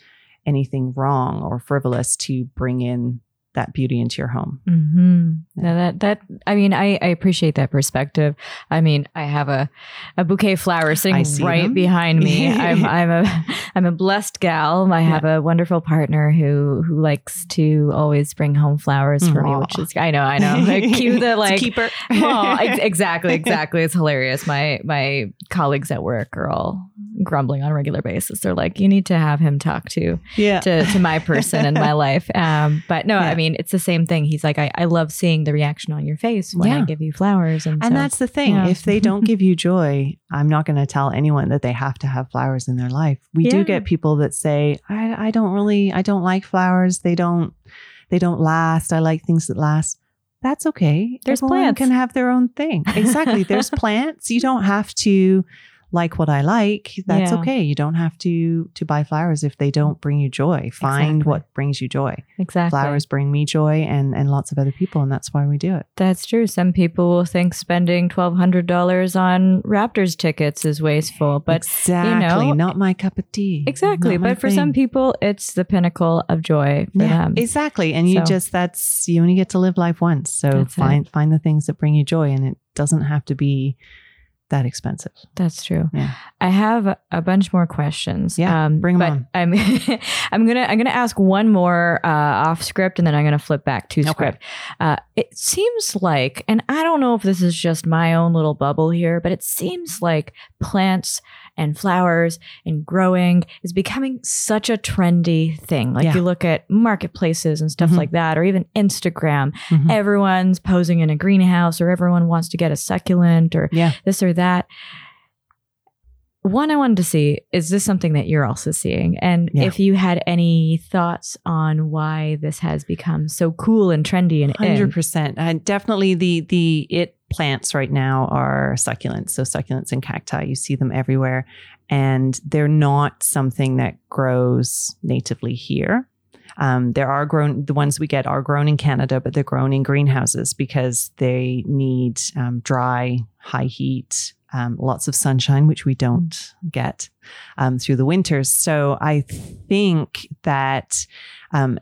anything wrong or frivolous to bring in that beauty into your home. hmm Yeah. No, that that I mean, I, I appreciate that perspective. I mean, I have a, a bouquet of flowers sitting right them. behind me. I'm I'm a I'm a blessed gal. I have a wonderful partner who who likes to always bring home flowers for me, which is I know I know. Like, cue the like. keeper. Oh, exactly, exactly. It's hilarious. My my colleagues at work are all grumbling on a regular basis. They're like, "You need to have him talk to yeah. to, to my person in my life. Um, but no, Yeah. I mean, it's the same thing. He's like, I, I love seeing the reaction on your face when I give you flowers. And, And so- that's the thing. yeah. If they don't give you joy, I'm not going to tell anyone that they have to have flowers in their life. We Yeah. do get people that say, I, I don't really, I don't like flowers. They don't, they don't last. I like things that last. That's okay. There's Everyone plants. can have their own thing. Exactly. There's plants. You don't have to like what I like. That's Yeah. okay. You don't have to to buy flowers if they don't bring you joy. Find Exactly. what brings you joy. exactly. Flowers bring me joy and and lots of other people, and that's why we do it. That's true. Some people will think spending twelve hundred dollars on Raptors tickets is wasteful, but exactly, know, not my cup of tea. exactly. Not But for some people, it's the pinnacle of joy for yeah, them. exactly. And you just that's you only get to live life once. So That's it. find find the things that bring you joy, and it doesn't have to be that expensive. That's true. Yeah. I have a, bunch more questions. Yeah, bring 'em but on. I'm I'm gonna I'm gonna ask one more uh, off script, and then I'm gonna flip back to Okay. script. Uh, it seems like, and I don't know if this is just my own little bubble here, but it seems like plants and flowers and growing is becoming such a trendy thing. Like Yeah. you look at marketplaces and stuff Mhm. like that, or even Instagram. Mhm. Everyone's posing in a greenhouse, or everyone wants to get a succulent, or Yeah. this or that. One I wanted to see is this something that you're also seeing? And Yeah. if you had any thoughts on why this has become so cool and trendy and. Hundred percent. And definitely the the it plants right now are succulents. So succulents and cacti, you see them everywhere, and they're not something that grows natively here. Um, there are grown the ones we get are grown in Canada, but they're grown in greenhouses because they need um, dry, high heat, um, lots of sunshine, which we don't get um, through the winters. So I think that um,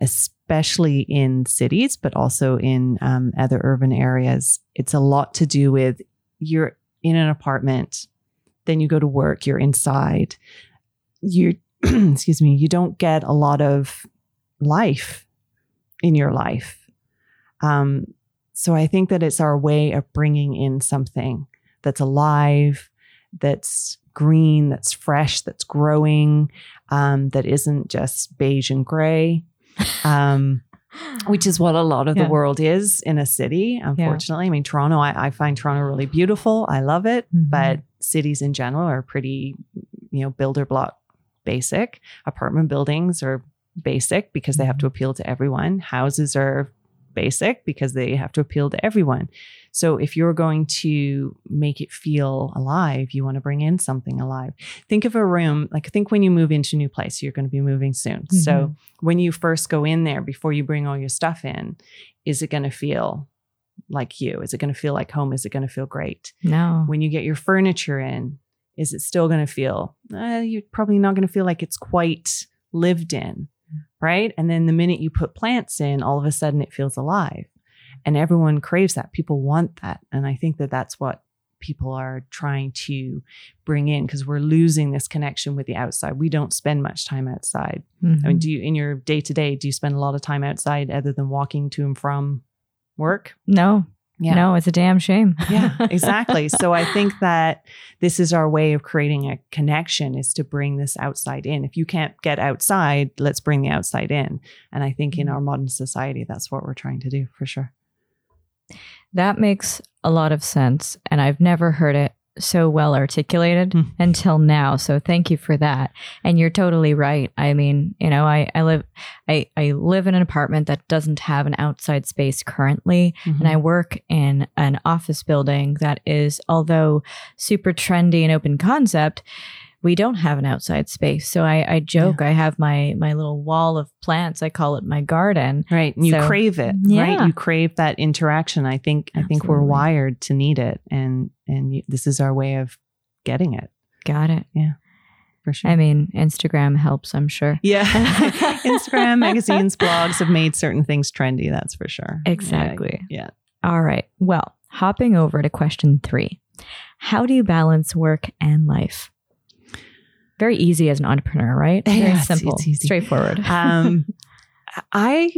especially in cities, but also in um, other urban areas. It's a lot to do with you're in an apartment, then you go to work, you're inside. You, excuse me, you don't get a lot of life in your life. Um, so I think that it's our way of bringing in something that's alive, that's green, that's fresh, that's growing, um, that isn't just beige and gray um, which is what a lot of Yeah. the world is in a city. Unfortunately, I mean Toronto. I, I find Toronto really beautiful. I love it, Mhm. but cities in general are pretty, you know, builder block basic. Apartment buildings are basic because they have to appeal to everyone. Houses are basic because they have to appeal to everyone. So if you're going to make it feel alive, you want to bring in something alive. Think of a room, like think when you move into a new place, you're going to be moving soon. So Mhm. when you first go in there before you bring all your stuff in, is it going to feel like you? Is it going to feel like home? Is it going to feel great? No. When you get your furniture in, is it still going to feel, uh, you're probably not going to feel like it's quite lived in, right? And then the minute you put plants in, all of a sudden it feels alive. And everyone craves that. People want that. And I think that that's what people are trying to bring in because we're losing this connection with the outside. We don't spend much time outside. Mhm. I mean, do you in your day to day, do you spend a lot of time outside other than walking to and from work? no. Yeah. No, it's a damn shame. yeah, exactly. So I think that this is our way of creating a connection is to bring this outside in. If you can't get outside, let's bring the outside in. And I think in Mhm. our modern society, that's what we're trying to do for sure. That makes a lot of sense. And I've never heard it so well articulated Hmm. until now. So thank you for that. And you're totally right. I mean, you know, I, I live I, I live in an apartment that doesn't have an outside space currently. And I work in an office building that is, although super trendy and open concept, we don't have an outside space. So I, I joke, I have my my little wall of plants. I call it my garden. Right. And you So- crave it, Yeah. right? You crave that interaction. I think I think we're wired to need it and and you, this is our way of getting it Got it. Yeah. For sure. I mean, Instagram helps, I'm sure. yeah. Instagram, magazines, blogs have made certain things trendy, that's for sure. Exactly. Yeah. All right. Well, hopping over to question three How do you balance work and life? Very easy as an entrepreneur, right? Very Yeah, simple, it's easy. straightforward. Um I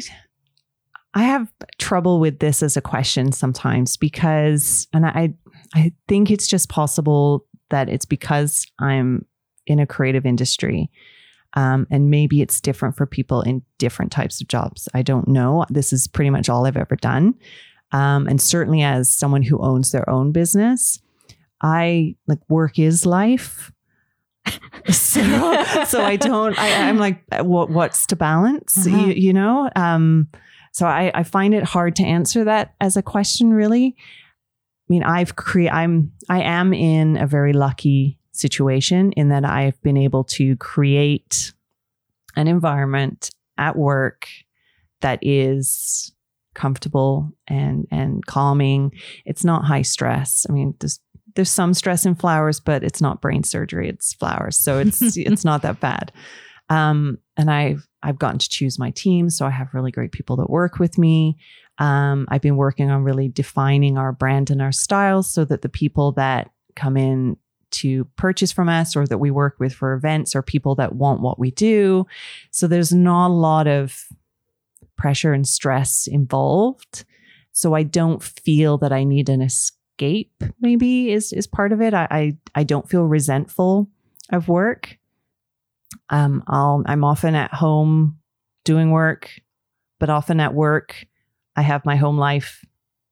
I have trouble with this as a question sometimes because and I I think it's just possible that it's because I'm in a creative industry. Um, and maybe it's different for people in different types of jobs. I don't know. This is pretty much all I've ever done. Um, and certainly as someone who owns their own business, I like work is life. so, so I don't, I, I'm like, what, what's to balance, Uh-huh. you, you know? Um, so I, I find it hard to answer that as a question, really. I mean, I've created, I'm, I am in a very lucky situation in that I've been able to create an environment at work that is comfortable and and calming. It's not high stress. I mean, there's there's some stress in flowers, but it's not brain surgery. It's flowers, so it's it's not that bad. Um, and I've I've gotten to choose my team, so I have really great people that work with me. Um, I've been working on really defining our brand and our styles so that the people that come in to purchase from us or that we work with for events or people that want what we do. So there's not a lot of pressure and stress involved. So I don't feel that I need an escape, maybe is is part of it. I I, I don't feel resentful of work. Um, I'll, I'm often at home doing work, but often at work, I have my home life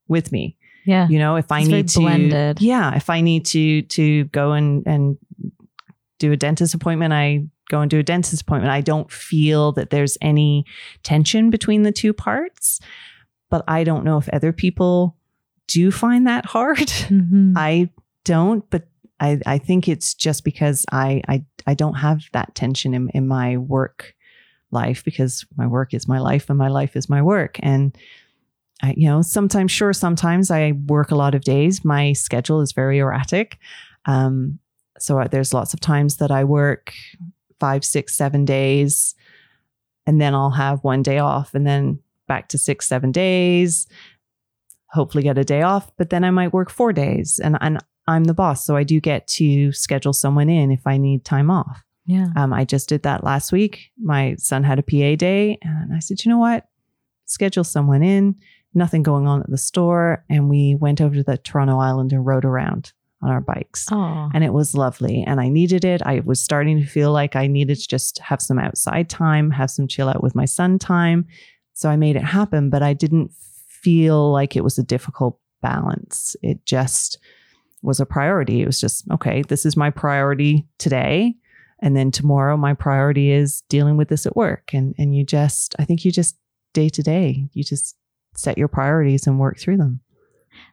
with me. yeah. You know, if I It's need to, blended. yeah, if I need to to go and and do a dentist appointment, I go and do a dentist appointment. I don't feel that there's any tension between the two parts. But I don't know if other people do you find that hard. Mhm. I don't, but I, I think it's just because I, I I don't have that tension in, in my work life because my work is my life and my life is my work. And I, you know, sometimes sure, sometimes I work a lot of days. My schedule is very erratic. Um, so there's lots of times that I work five, six, seven days, and then I'll have one day off, and then back to six, seven days. Hopefully, get a day off, but then I might work four days, and and I'm the boss, so I do get to schedule someone in if I need time off. yeah. Um, I just did that last week. My son had a PA day, and I said, you know what? Schedule someone in. Nothing going on at the store, and we went over to the Toronto Island and rode around on our bikes Oh, and it was lovely and i needed it i was starting to feel like i needed to just have some outside time have some chill out with my son time so i made it happen but i didn't feel like it was a difficult balance it just was a priority it was just okay this is my priority today and then tomorrow my priority is dealing with this at work and and you just i think you just day to day you just set your priorities and work through them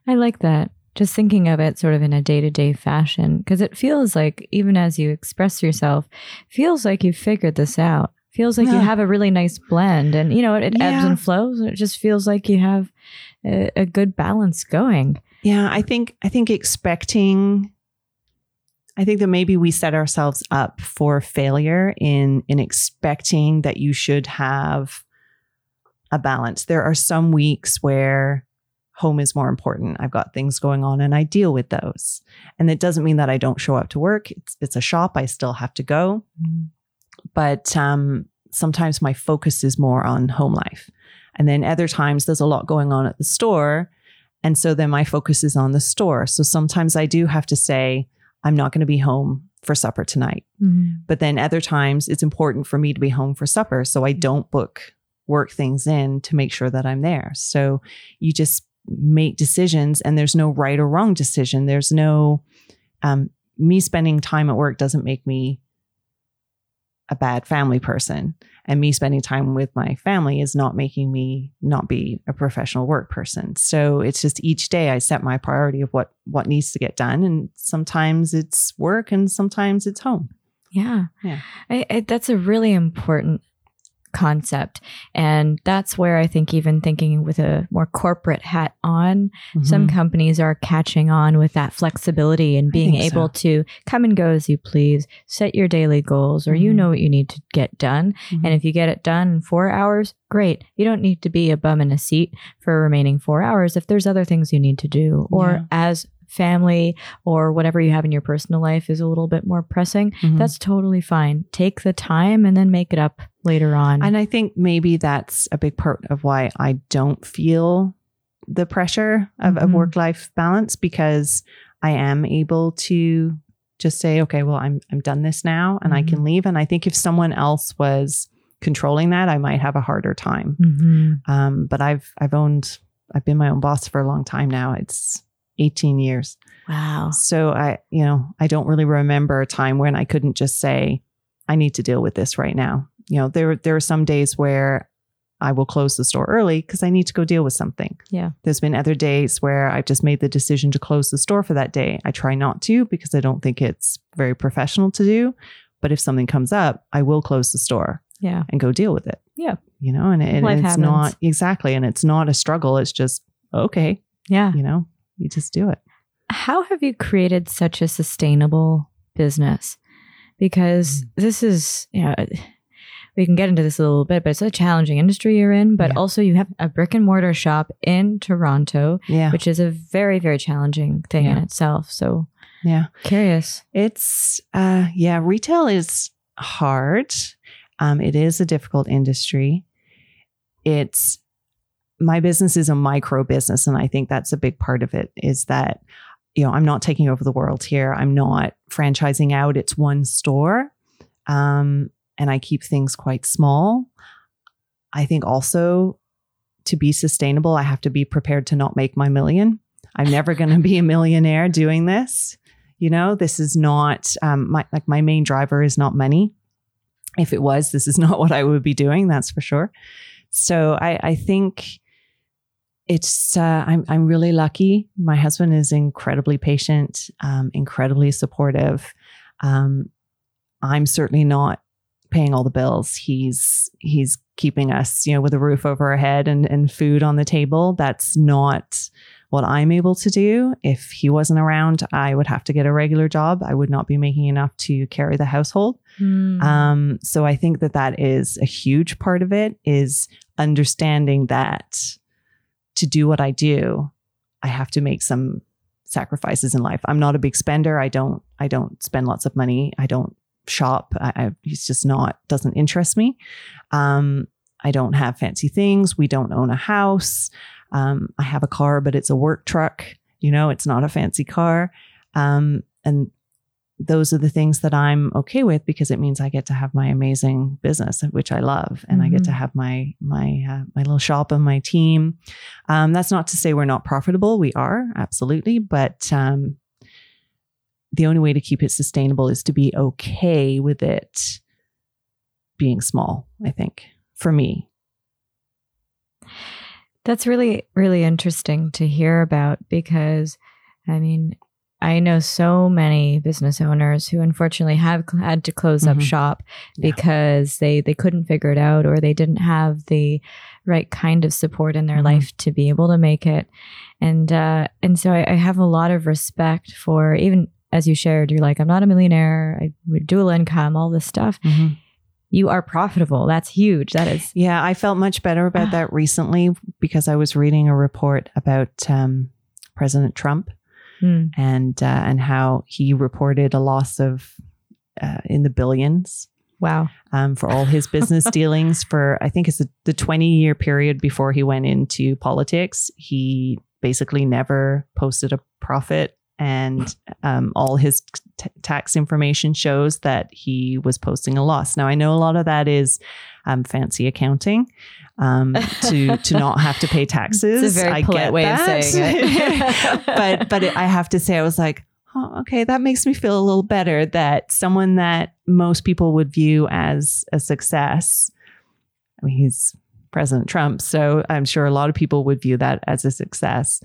I like that. Just thinking of it sort of in a day to day fashion, because it feels like, even as you express yourself, feels like you've figured this out. Feels like you have a really nice blend, and you know it, it ebbs and flows. and It just feels like you have a, a good balance going. Yeah, I think I think expecting I think that maybe we set ourselves up for failure in in expecting that you should have a balance. There are some weeks where home is more important. I've got things going on and I deal with those. And it doesn't mean that I don't show up to work. It's it's a shop, I still have to go. Mm-hmm. But um sometimes my focus is more on home life. And then other times there's a lot going on at the store and so then my focus is on the store. So sometimes I do have to say, I'm not going to be home for supper tonight. Mhm. But then other times it's important for me to be home for supper. So I don't book work things in to make sure that I'm there. So you just make decisions and there's no right or wrong decision. There's no, um, me spending time at work doesn't make me a bad family person and me spending time with my family is not making me not be a professional work person so it's just each day i set my priority of what what needs to get done and sometimes it's work and sometimes it's home Yeah. Yeah. I, I, that's a really important concept. And that's where I think, even thinking with a more corporate hat on, some Mhm. companies are catching on with that flexibility and being think so. able to come and go as you please, set your daily goals, or you Mhm. know what you need to get done. Mhm. And if you get it done in four hours, great. You don't need to be a bum in a seat for a remaining four hours if there's other things you need to do, or Yeah. as family or whatever you have in your personal life is a little bit more pressing, Mhm. that's totally fine. Take the time and then make it up later on. and i think maybe that's a big part of why i don't feel the pressure of, of Mhm. work life balance because i am able to just say okay well i'm i'm done this now and i can leave and i think if someone else was controlling that i might have a harder time Mhm. um, but i've i've owned i've been my own boss for a long time now it's 18 years Wow. so i you know i don't really remember a time when i couldn't just say i need to deal with this right now you know there there are some days where i will close the store early because i need to go deal with something Yeah. there's been other days where i've just made the decision to close the store for that day i try not to because i don't think it's very professional to do but if something comes up i will close the store Yeah. and go deal with it Yeah. you know and, Life it's happens. not exactly and it's not a struggle it's just okay Yeah. you know you just do it How have you created such a sustainable business? Because this is, you know, we can get into this a little bit, but it's a challenging industry you're in. But Yeah. also, you have a brick and mortar shop in Toronto, yeah which is a very, very challenging thing in itself. So, yeah curious. It's uh yeah, retail is hard. Um it is a difficult industry. It's my business is a micro business and I think that's a big part of it is that you know, I'm not taking over the world here. I'm not franchising out. It's one store. Um and I keep things quite small. I think also to be sustainable, I have to be prepared to not make my million. I'm never going to be a millionaire doing this. You know, this is not um, my like my main driver is not money. If it was, this is not what I would be doing. That's for sure. So I, I think it's uh, I'm I'm really lucky. My husband is incredibly patient, um, incredibly supportive. Um, I'm certainly not paying all the bills. He's he's keeping us, you know, with a roof over our head and and food on the table. That's not what I'm able to do. If he wasn't around, I would have to get a regular job. I would not be making enough to carry the household. Hmm. Um, so I think that that is a huge part of it is understanding that to do what I do, I have to make some sacrifices in life. I'm not a big spender. I don't, I don't spend lots of money. I don't shop. I, I it's just not, doesn't interest me. Um, I don't have fancy things. We don't own a house. Um, I have a car, but it's a work truck. You know, it's not a fancy car. Um, and those are the things that I'm okay with because it means I get to have my amazing business, which I love, and I get to Mhm. have my my uh, my little shop and my team. Um, that's not to say we're not profitable. We are absolutely, but um, the only way to keep it sustainable is to be okay with it being small. I think for me, That's really, really interesting to hear about because, I mean, I know so many business owners who unfortunately have cl- had to close up Mhm. shop Yeah. because they they couldn't figure it out or they didn't have the right kind of support in their Mhm. life to be able to make it. And uh, and so I, I have a lot of respect for even as you shared, you're like, I'm not a millionaire, I would dual income, all this stuff. You are profitable. That's huge. That is Yeah, I felt much better about that recently because I was reading a report about um, President Trump Hmm. and uh, and how he reported a loss of uh, in the billions wow. um, for all his business dealings for I think it's the- the 20 year period before he went into politics. He basically never posted a profit, and um, all his t- tax information shows that he was posting a loss. Now I know a lot of that is um, fancy accounting. Um, to to not have to pay taxes, It's a very I polite get way of that. saying it. but but it, I have to say, I was like, oh, okay, that makes me feel a little better that someone that most people would view as a success. I mean, he's President Trump, so I'm sure a lot of people would view that as a success.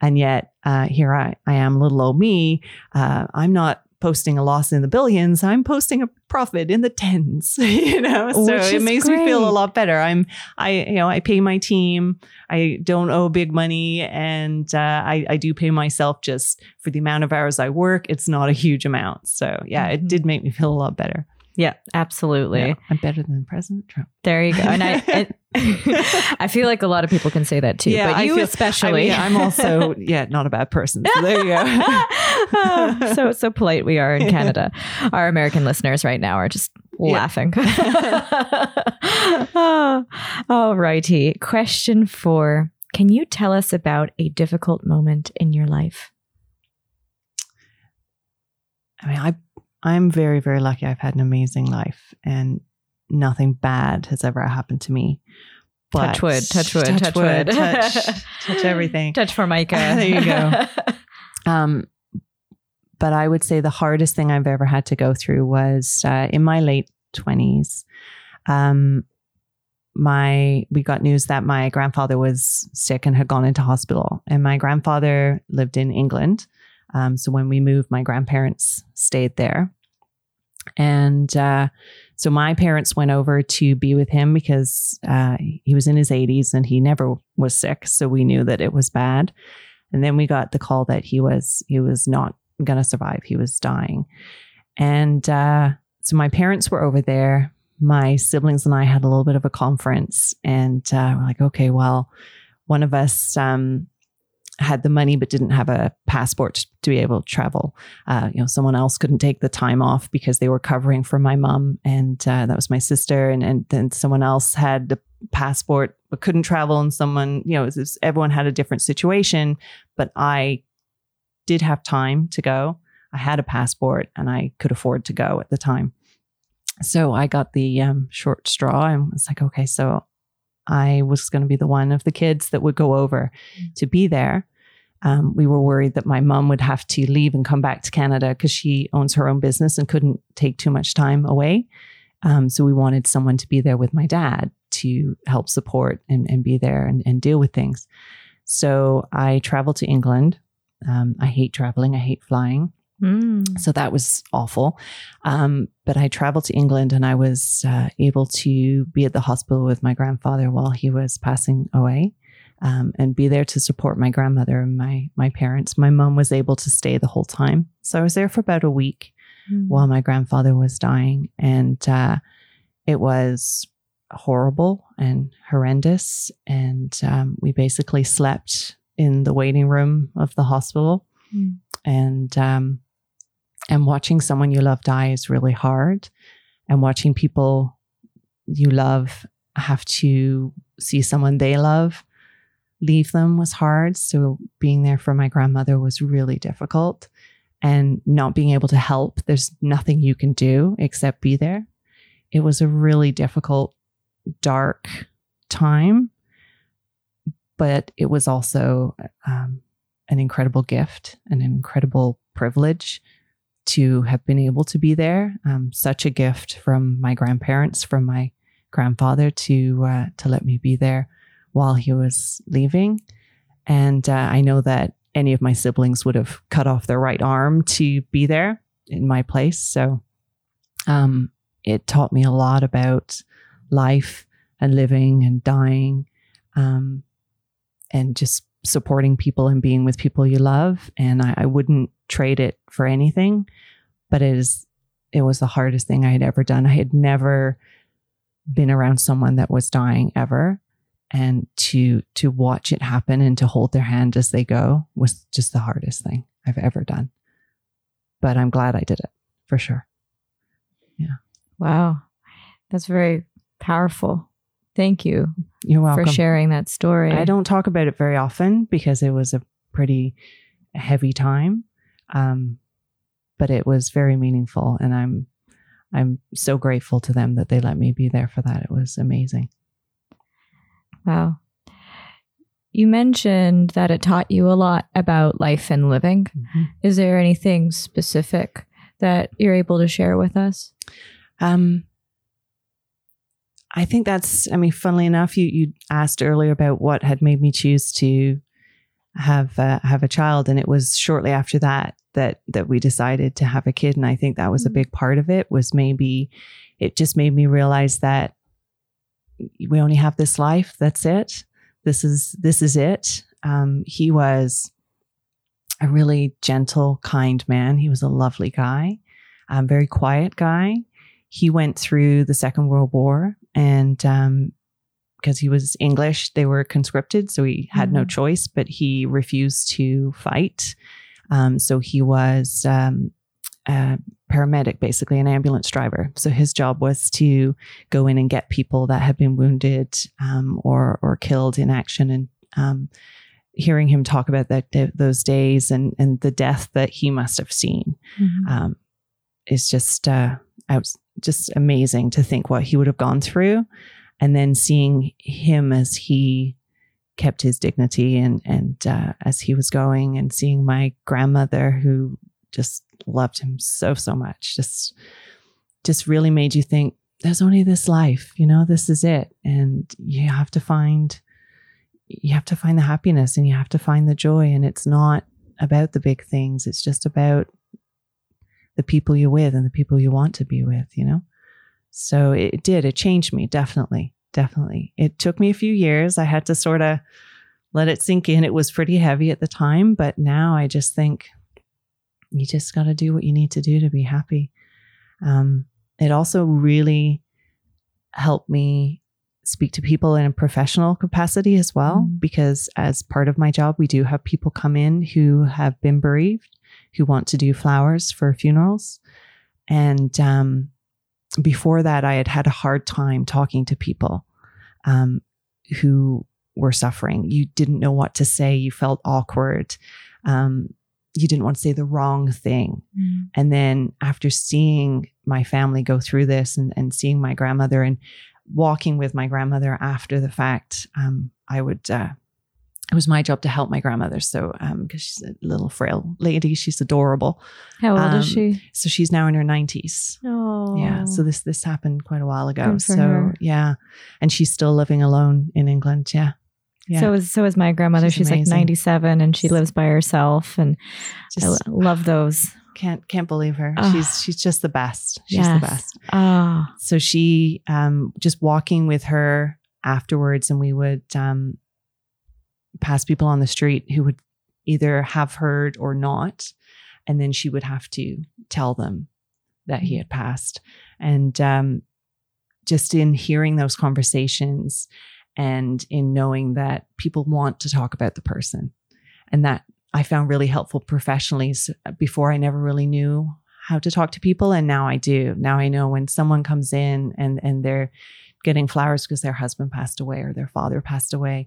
And yet, uh, here I, I am, little old me. Uh, I'm not posting a loss in the billions. I'm posting a profit in the tens. you know, so it makes me feel a lot better. I'm, I, you know, I pay my team. I don't owe big money, and uh, I, I do pay myself just for the amount of hours I work. It's not a huge amount, so yeah, Mhm. it did make me feel a lot better. Yeah, absolutely. Yeah, I'm better than President Trump. There you go. And I, and I feel like a lot of people can say that too, Yeah, but I you feel- especially. I mean, I'm also yeah, not a bad person. So there you go. Oh, so so polite we are in Canada. Our American listeners right now are just laughing. oh, all righty. Question four. Can you tell us about a difficult moment in your life? I mean, I I'm very very lucky. I've had an amazing life, and nothing bad has ever happened to me. But- touch wood, touch wood, touch, wood. touch, touch everything. Touch for Micah. There you go. Um, but I would say the hardest thing I've ever had to go through was uh, in my late twenties. Um, my we got news that my grandfather was sick and had gone into hospital, and my grandfather lived in England. Um, so when we moved, my grandparents stayed there, and uh, so my parents went over to be with him because uh, he was in his 80s and he never was sick. So we knew that it was bad. And then we got the call that he was he was not going to survive. He was dying. And uh, so my parents were over there. My siblings and I had a little bit of a conference, and uh, we're like, okay, well, one of us um, had the money but didn't have a passport to be able to travel. Uh, you know, someone else couldn't take the time off because they were covering for my mom, and uh, that was my sister. And and then someone else had the passport but couldn't travel, and someone, you know, it was, everyone had a different situation. But I did have time to go. I had a passport, and I could afford to go at the time. So I got the um, short straw and was like, okay, so I was going to be the one of the kids that would go over to be there. Um, we were worried that my mom would have to leave and come back to Canada because she owns her own business and couldn't take too much time away. Um, so we wanted someone to be there with my dad to help support and, and be there and, and deal with things. So I traveled to England. Um, I hate traveling, I hate flying. Mm. So that was awful. Um, but I traveled to England and I was uh, able to be at the hospital with my grandfather while he was passing away. Um, and be there to support my grandmother and my my parents. My mom was able to stay the whole time, so I was there for about a week while my grandfather was dying, and uh, it was horrible and horrendous. And um, we basically slept in the waiting room of the hospital, Mm. and um, and watching someone you love die is really hard, and watching people you love have to see someone they love leave them was hard. So being there for my grandmother was really difficult and not being able to help. There's nothing you can do except be there. It was a really difficult, dark time, but it was also um, an incredible gift, an incredible privilege to have been able to be there. Um, such a gift from my grandparents, from my grandfather to uh, to let me be there while he was leaving. And uh, I know that any of my siblings would have cut off their right arm to be there in my place. So um, it taught me a lot about life and living and dying um, and just supporting people and being with people you love. And I, I wouldn't trade it for anything, but it is it was the hardest thing I had ever done. I had never been around someone that was dying ever and to to watch it happen and to hold their hand as they go was just the hardest thing I've ever done. But I'm glad I did it for sure. Yeah. Wow. That's very powerful. Thank you. You're welcome. For sharing that story. I don't talk about it very often because it was a pretty heavy time. Um, but it was very meaningful and I'm I'm so grateful to them that they let me be there for that. It was amazing. Wow. You mentioned that it taught you a lot about life and living. Mm-hmm. Is there anything specific that you're able to share with us? Um, I think that's, I mean, funnily enough, you, you asked earlier about what had made me choose to have uh, have a child and it was shortly after that that that we decided to have a kid and I think that was a mm-hmm. big part of it was maybe it just made me realize that we only have this life. That's it. This is this is it. Um, he was a really gentle kind man. He was a lovely guy um, very quiet guy. He went through the second world war and um, because he was English, they were conscripted, so he had mm-hmm. no choice, but he refused to fight. Um, so he was um, a paramedic, basically an ambulance driver. So his job was to go in and get people that had been wounded um, or or killed in action. And um, hearing him talk about that those days and and the death that he must have seen mm-hmm. Um, is just uh, was just amazing to think what he would have gone through and then seeing him as he kept his dignity and and uh, as he was going and seeing my grandmother who just loved him so so much just just really made you think there's only this life you know this is it and you have to find you have to find the happiness and you have to find the joy and it's not about the big things it's just about the people you're with and the people you want to be with you know so it did, it changed me, definitely. Definitely. It took me a few years. I had to sort of let it sink in. It was pretty heavy at the time, but now I just think you just got to do what you need to do to be happy. Um, it also really helped me speak to people in a professional capacity as well, mm. because as part of my job, we do have people come in who have been bereaved, who want to do flowers for funerals. And um, before that, I had had a hard time talking to people um, who were suffering. You didn't know what to say. You felt awkward. Um, you didn't want to say the wrong thing. Mm. And then after seeing my family go through this and, and seeing my grandmother and walking with my grandmother after the fact, um, I would uh, it was my job to help my grandmother. So, because um, she's a little frail lady, she's adorable. How old um, is she? So she's now in her nineties. Oh, yeah. So this this happened quite a while ago. so her. yeah, and she's still living alone in England. Yeah. Yeah. So is so is my grandmother. She's, she's like ninety seven, and she lives by herself. And just, I love those. Can't can't believe her. Oh. She's she's just the best. She's yes. the best. Oh. So she um just walking with her afterwards, and we would um past people on the street who would either have heard or not. And then she would have to tell them that he had passed. And um, just in hearing those conversations and in knowing that people want to talk about the person, and that I found really helpful professionally. Before, I never really knew how to talk to people, and now I do. Now I know when someone comes in and and they're getting flowers because their husband passed away or their father passed away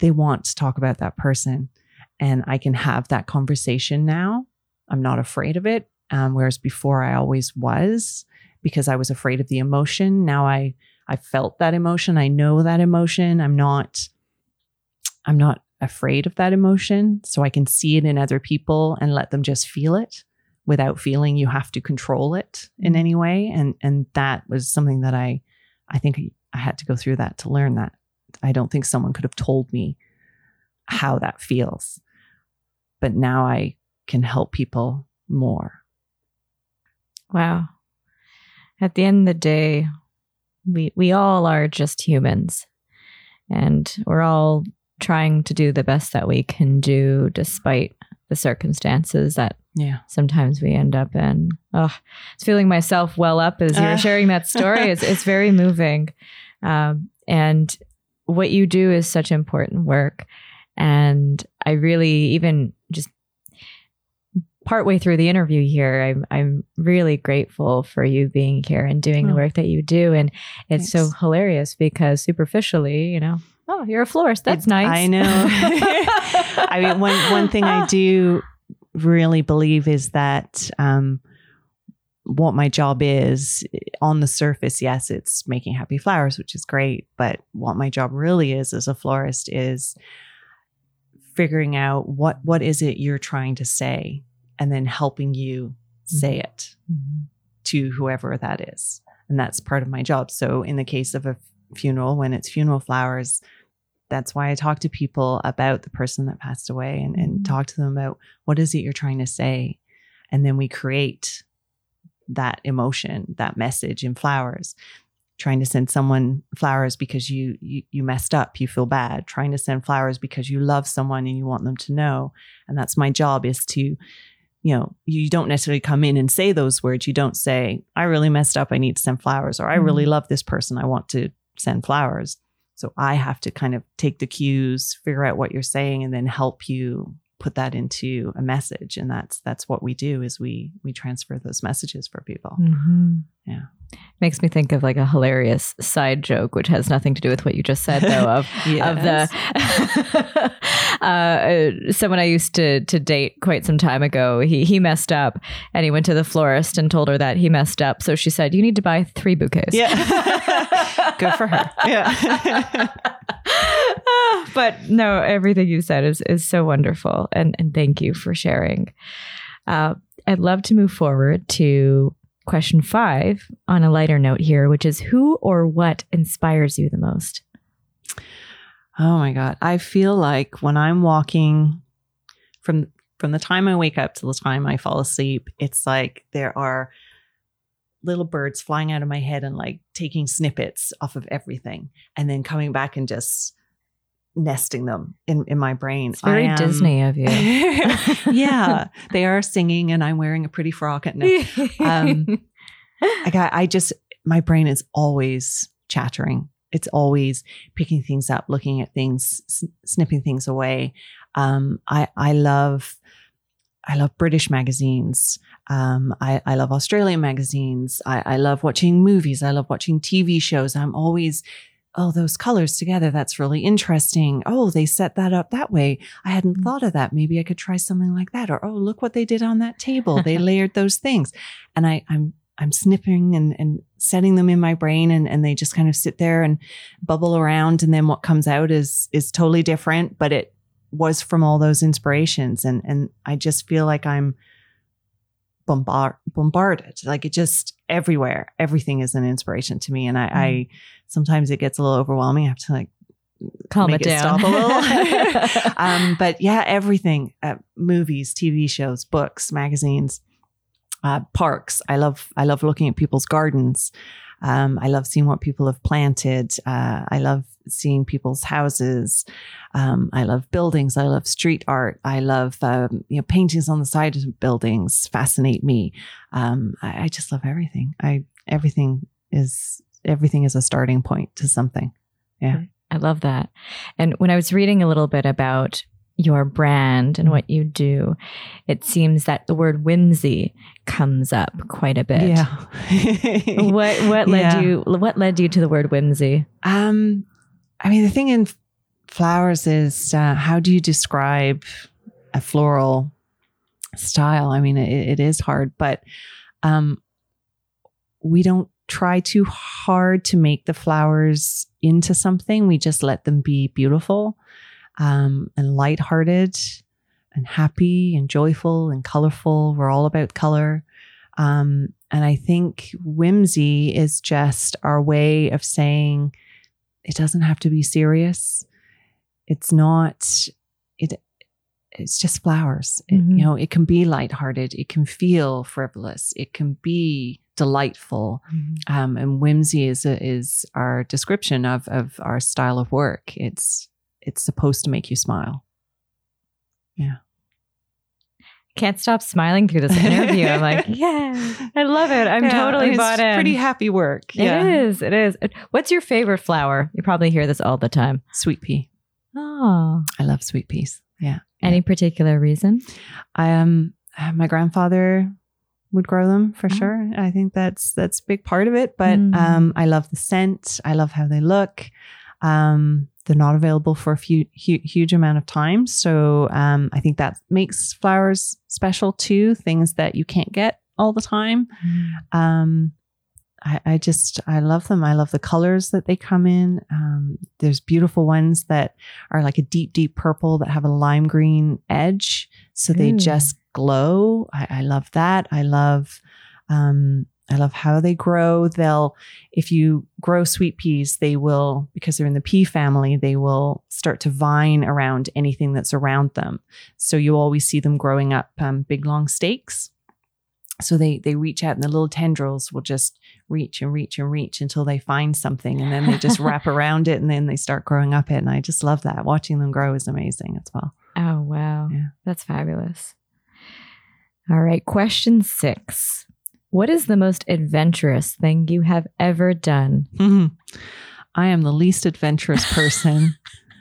they want to talk about that person. And I can have that conversation now. I'm not afraid of it. Um, whereas before I always was because I was afraid of the emotion. Now I I felt that emotion. I know that emotion. I'm not I'm not afraid of that emotion. So I can see it in other people and let them just feel it without feeling you have to control it in mm-hmm. any way. And and that was something that I I think I had to go through that to learn that. I don't think someone could have told me how that feels. but now I can help people more. Wow. At the end of the day, we we all are just humans. And we're all trying to do the best that we can do despite the circumstances that Yeah. sometimes we end up in. Oh, it's feeling myself well up as you're Uh. sharing that story. It's it's very moving, um, and what you do is such important work. And I really even just partway through the interview here, I'm I'm really grateful for you being here and doing the Oh. work that you do. And it's so hilarious because superficially, you know, oh, you're a florist. That's It- nice. I know. I mean, one one thing I do really believe is that um, what my job is on the surface, yes, it's making happy flowers, which is great. But what my job really is as a florist is figuring out what what is it you're trying to say, and then helping you say it Mhm. to whoever that is. And that's part of my job. So, in the case of a funeral, when it's funeral flowers, that's why I talk to people about the person that passed away and, and Mhm. talk to them about what is it you're trying to say. And then we create that emotion, that message in flowers. Trying to send someone flowers because you, you you messed up, you feel bad. Trying to send flowers because you love someone and you want them to know. And that's my job is to you know, you don't necessarily come in and say those words. You don't say, I really messed up. I need to send flowers, or I really Mhm. love this person. I want to send flowers. So I have to kind of take the cues, figure out what you're saying, and then help you put that into a message. And that's that's what we do is we we transfer those messages for people. Mhm. Yeah. Makes me think of like a hilarious side joke, which has nothing to do with what you just said, though. Of of the uh, uh, someone I used to to date quite some time ago. He he messed up, and he went to the florist and told her that he messed up. So she said, "You need to buy three bouquets." Yeah. Good for her. Yeah. but no, everything you said is is so wonderful, and and thank you for sharing. Uh, I'd love to move forward to question five on a lighter note here, which is who or what inspires you the most. Oh my god. I feel like when I'm walking from from the time I wake up to the time I fall asleep, it's like there are little birds flying out of my head and like taking snippets off of everything and then coming back and just nesting them in, in my brain. It's very am- Disney of you. yeah. They are singing and I'm wearing a pretty frock at night. Um, I got, I just, my brain is always chattering. It's always picking things up, looking at things, s- snipping things away. Um, I, I love, I love British magazines. Um, I, I love Australian magazines. I, I love watching movies. I love watching TV shows. I'm always, oh, those colors together. That's really interesting. Oh, they set that up that way. I hadn't Mm. thought of that. Maybe I could try something like that. Or, oh, look what they did on that table. They layered those things. And I, I'm, I'm snipping and, and setting them in my brain and, and they just kind of sit there and bubble around. And then what comes out is, is totally different, but it was from all those inspirations. And, and I just feel like I'm bombard, bombarded, like it just everywhere. Everything is an inspiration to me. And I, I sometimes it gets a little overwhelming. I have to like Calm it down. stop a little. um, but yeah, everything: uh, movies, TV shows, books, magazines, uh, parks. I love. I love looking at people's gardens. Um, I love seeing what people have planted. Uh, I love seeing people's houses. Um, I love buildings. I love street art. I love um, you know paintings on the side of buildings. Fascinate me. Um, I, I just love everything. I everything is everything is a starting point to something. Yeah, I love that. And when I was reading a little bit about your brand and what you do, it seems that the word whimsy comes up quite a bit. Yeah. What what led Yeah. you what led you to the word whimsy? Um, I mean, the thing in flowers is uh, how do you describe a floral style? I mean, it, it is hard, but um, we don't try too hard to make the flowers into something. We just let them be beautiful um, and lighthearted and happy and joyful and colorful. We're all about color. Um, and I think whimsy is just our way of saying it doesn't have to be serious. It's not, it, it's just flowers. It, Mhm. you know, it can be lighthearted. It can feel frivolous. It can be delightful. Um, and whimsy is is our description of of our style of work. It's it's supposed to make you smile. Can't stop smiling through this interview. I'm like, yeah, I love it. I'm Yeah, totally it's bought in. Pretty happy work. It is. It is. What's your favorite flower? You probably hear this all the time. Sweet pea. Oh, I love sweet peas. Yeah. any particular reason? I um my grandfather would grow them for Oh. sure. I think that's that's a big part of it. But Mm. um I love the scent. I love how they look. Um they're not available for a few hu- huge amount of time. So um I think that makes flowers special too, things that you can't get all the time. Um I, I just I love them. I love the colors that they come in. Um, there's beautiful ones that are like a deep, deep purple that have a lime green edge, so they just glow. I, I love that. I love, um, I love how they grow. They'll, if you grow sweet peas, they will because they're in the pea family. They will start to vine around anything that's around them. So you always see them growing up um, big long stakes. So they they reach out and the little tendrils will just reach and reach and reach until they find something and then they just wrap around it and then they start growing up it. And I just love that. Watching them grow is amazing as well. Oh, wow. Yeah. That's fabulous. All right. Question six What is the most adventurous thing you have ever done? I am the least adventurous person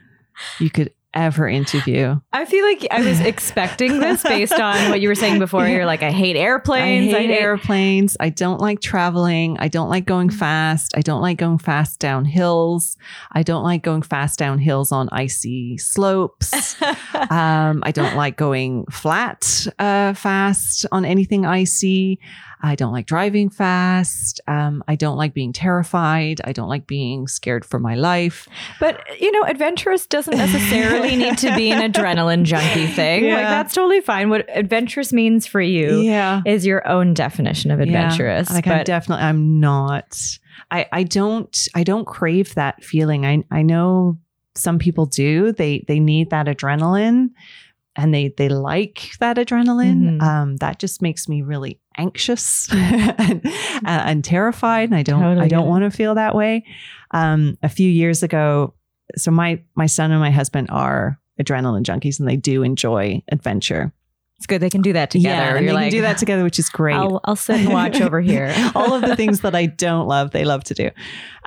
you could ever interview. I feel like I was expecting this based on what you were saying before. You're like, I hate airplanes. I hate airplanes. I don't like traveling. I don't like going fast. I don't like going fast down hills. I don't like going fast down hills on icy slopes. um, I don't like going flat uh, fast on anything icy. I don't like driving fast. Um, I don't like being terrified. I don't like being scared for my life. But you know, adventurous doesn't necessarily need to be an adrenaline junkie thing. Like that's totally fine. What adventurous means for you Yeah. is your own definition of adventurous. Yeah, like I'm definitely I'm not. I I don't I don't crave that feeling. I I know some people do. They they need that adrenaline and they they like that adrenaline. Mhm. Um that just makes me really anxious and, and terrified and I don't Totally I don't want to feel that way. Um a few years ago so my my son and my husband are adrenaline junkies and they do enjoy adventure. it's good they can do that together. Yeah, and You're they like, can do that together, which is great. I'll, I'll sit and watch over here. All of the things that I don't love, they love to do.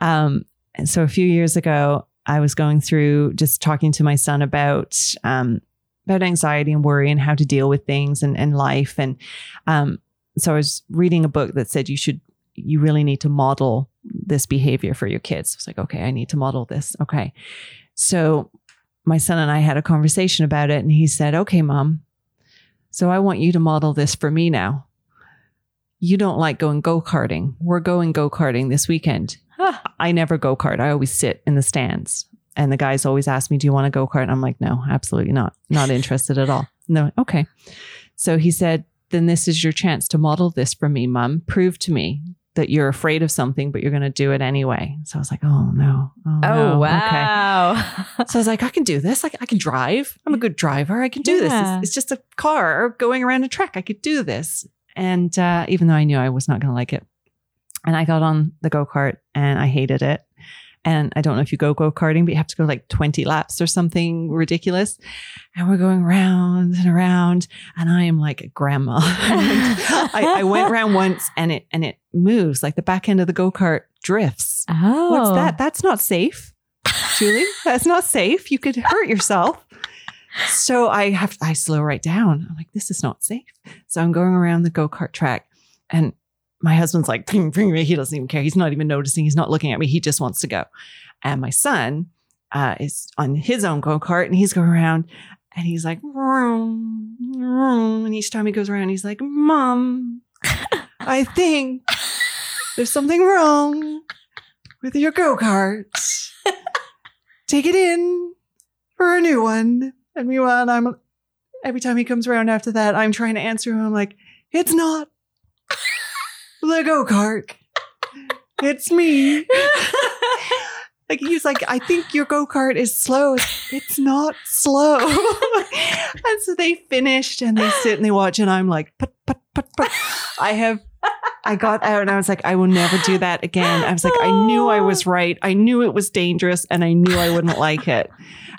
Um, and so a few years ago, I was going through just talking to my son about um, about anxiety and worry and how to deal with things and, and life. And um, so I was reading a book that said you should you really need to model this behavior for your kids. I was like, okay, I need to model this. Okay. So my son and I had a conversation about it, and he said, okay, mom. So I want you to model this for me now you don't like going go karting. We're going go karting this weekend. I never go kart. I always sit in the stands. And the guys always ask me, Do you want to go kart? And I'm like, No, absolutely not. Not interested at all. No, okay. So he said, Then this is your chance to model this for me, mom. Prove to me that you're afraid of something, but you're going to do it anyway. So I was like, Oh, no. Oh, Oh no. Okay. wow. So I was like, I can do this. Like I can drive. I'm a good driver. I can do this. It's, it's just a car going around a track. I could do this. And uh, even though I knew I was not going to like it, and I got on the go kart and I hated it. And I don't know if you go go karting, but you have to go like 20 laps or something ridiculous. And we're going round and around, and I am like a grandma. I, I went around once, and it and it moves like the back end of the go kart drifts. Oh, What's that? Oh. That's not safe, Julie. That's not safe. You could hurt yourself. So I have I slow right down. I'm like, this is not safe. So I'm going around the go kart track, and my husband's like, "Ping, ping," he doesn't even care. He's not even noticing. He's not looking at me. He just wants to go. And my son uh, is on his own go kart, and he's going around, and he's like, vroom, vroom. and each time he goes around, he's like, Mom, I think there's something wrong with your go kart. Take it in for a new one. And meanwhile, I'm every time he comes around after that, I'm trying to answer him. I'm like, it's not the go kart. It's me. Like he's like, I think your go kart is slow. It's not slow. and so they finished and they sit and they watch, and I'm like, put, put, put, put. I have, I got out and I was like, I will never do that again. I was like, I knew I was right. I knew it was dangerous and I knew I wouldn't like it.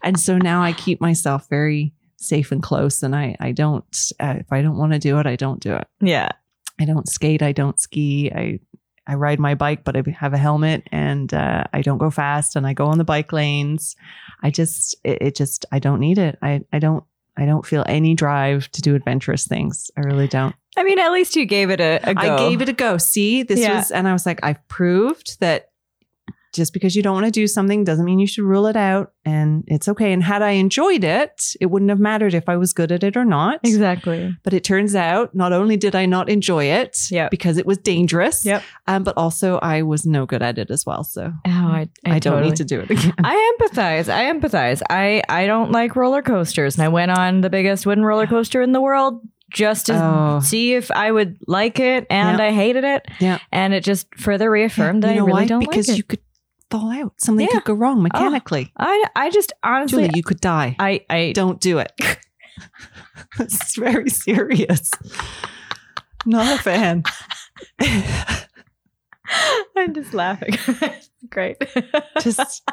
And so now I keep myself very safe and close. And I, I don't, uh, if I don't want to do it, I don't do it. Yeah. I don't skate. I don't ski. I I ride my bike, but I have a helmet and uh, I don't go fast and I go on the bike lanes. I just, it, it, just, I don't need it. I, I don't, I don't feel any drive to do adventurous things. I really don't. I mean, at least you gave it a, a go. I gave it a go. See, this yeah. was, and I was like, I've proved that just because you don't want to do something doesn't mean you should rule it out and it's okay. And had I enjoyed it, it wouldn't have mattered if I was good at it or not. Exactly. But it turns out not only did I not enjoy it yep. because it was dangerous, yep. um, but also I was no good at it as well. So oh, I, I, I totally. don't need to do it again. I empathize. I empathize. I, I don't like roller coasters. And I went on the biggest wooden roller coaster in the world just to Oh. see if I would like it, and Yeah. I hated it. Yeah. And it just further reaffirmed that I really why? don't because like it. you could fall out. Something Yeah. could go wrong mechanically. I I just honestly Julie, you could die. I I don't do it. is very serious. Not a fan. I'm just laughing. Great. Just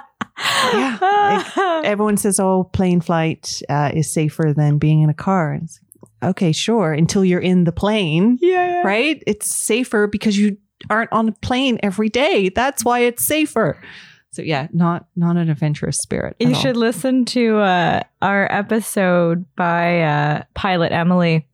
yeah, Everyone says, "Oh, plane flight uh, is safer than being in a car." It's like, okay, sure, until you're in the plane, yeah. right? It's safer because you aren't on a plane every day. That's why it's safer. So yeah, not not an adventurous spirit. You all. should listen to uh, our episode by uh, Pilot Emily,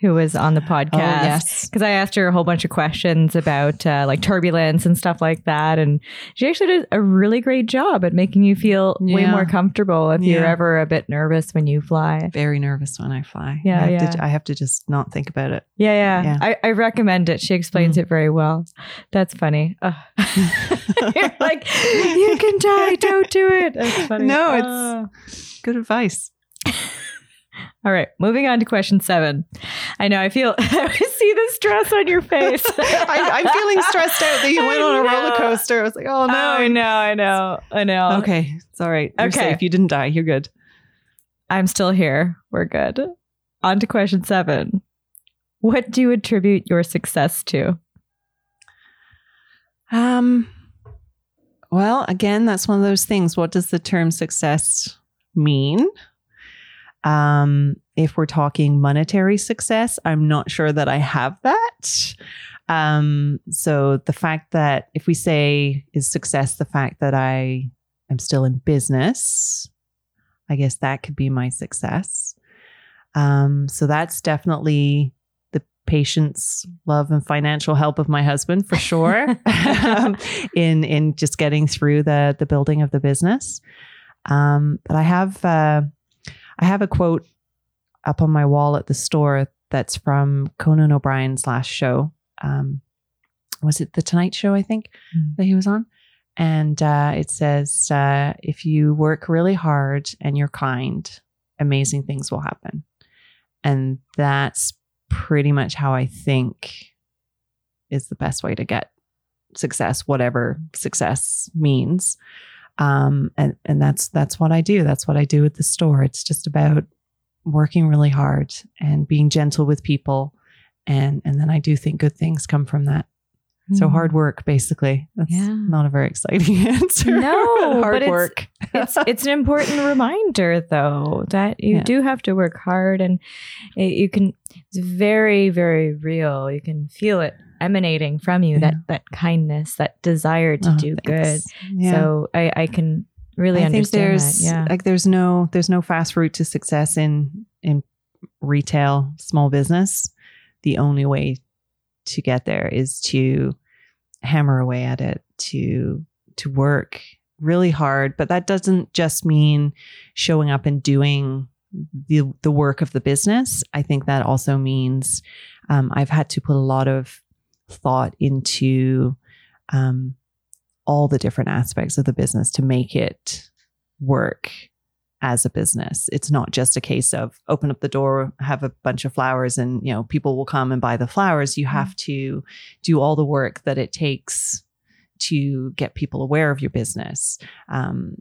who was on the podcast. Oh, yes. Because I asked her a whole bunch of questions about uh, like turbulence and stuff like that. And she actually did a really great job at making you feel way more comfortable if you're ever a bit nervous when you fly. Very nervous when I fly. Yeah, I have, yeah. To, I have to just not think about it. Yeah, yeah. Yeah. I, I recommend it. She explains Mm. it very well. That's funny. You're like, you can die. Don't do it. That's funny. No, it's- Oh. Good advice. All right, moving on to question seven. I know I feel I see the stress on your face. I, I'm feeling stressed out that you went on a roller coaster. I was like, oh no. I know, I know, I know. Okay, it's all right. You're Okay. safe. You didn't die. You're good. I'm still here. We're good. On to question seven. What do you attribute your success to? Um. Well, again, that's one of those things. What does the term success mean? Um, if we're talking monetary success, I'm not sure that I have that. Um, so the fact that if we say is success the fact that I am still in business, I guess that could be my success. Um, so that's definitely the patience, love, and financial help of my husband for sure. um, in in just getting through the the building of the business. Um, but I have uh, I have a quote up on my wall at the store that's from Conan O'Brien's last show. Um, was it the Tonight Show? I think Mm. that he was on. And uh, it says, uh, if you work really hard and you're kind, amazing things will happen. And that's pretty much how I think is the best way to get success, whatever success means. Um, and and that's that's what I do. That's what I do at the store. It's just about working really hard and being gentle with people, and and then I do think good things come from that. So Hmm. hard work, basically. That's Yeah. not a very exciting answer. No, hard but it's- work. it's it's an important reminder though that you Yeah. do have to work hard and it, you can it's very very real you can feel it emanating from you that that kindness that desire to Oh, do thanks. good Yeah. so i i can really I think there's that yeah like there's no there's no fast route to success in in retail small business. The only way to get there is to hammer away at it, to to work really hard. But that doesn't just mean showing up and doing the the work of the business. I think that also means um, I've had to put a lot of thought into um, all the different aspects of the business to make it work as a business. It's not just a case of open up the door, have a bunch of flowers and, you know, people will come and buy the flowers. You have to do all the work that it takes to get people aware of your business. Um,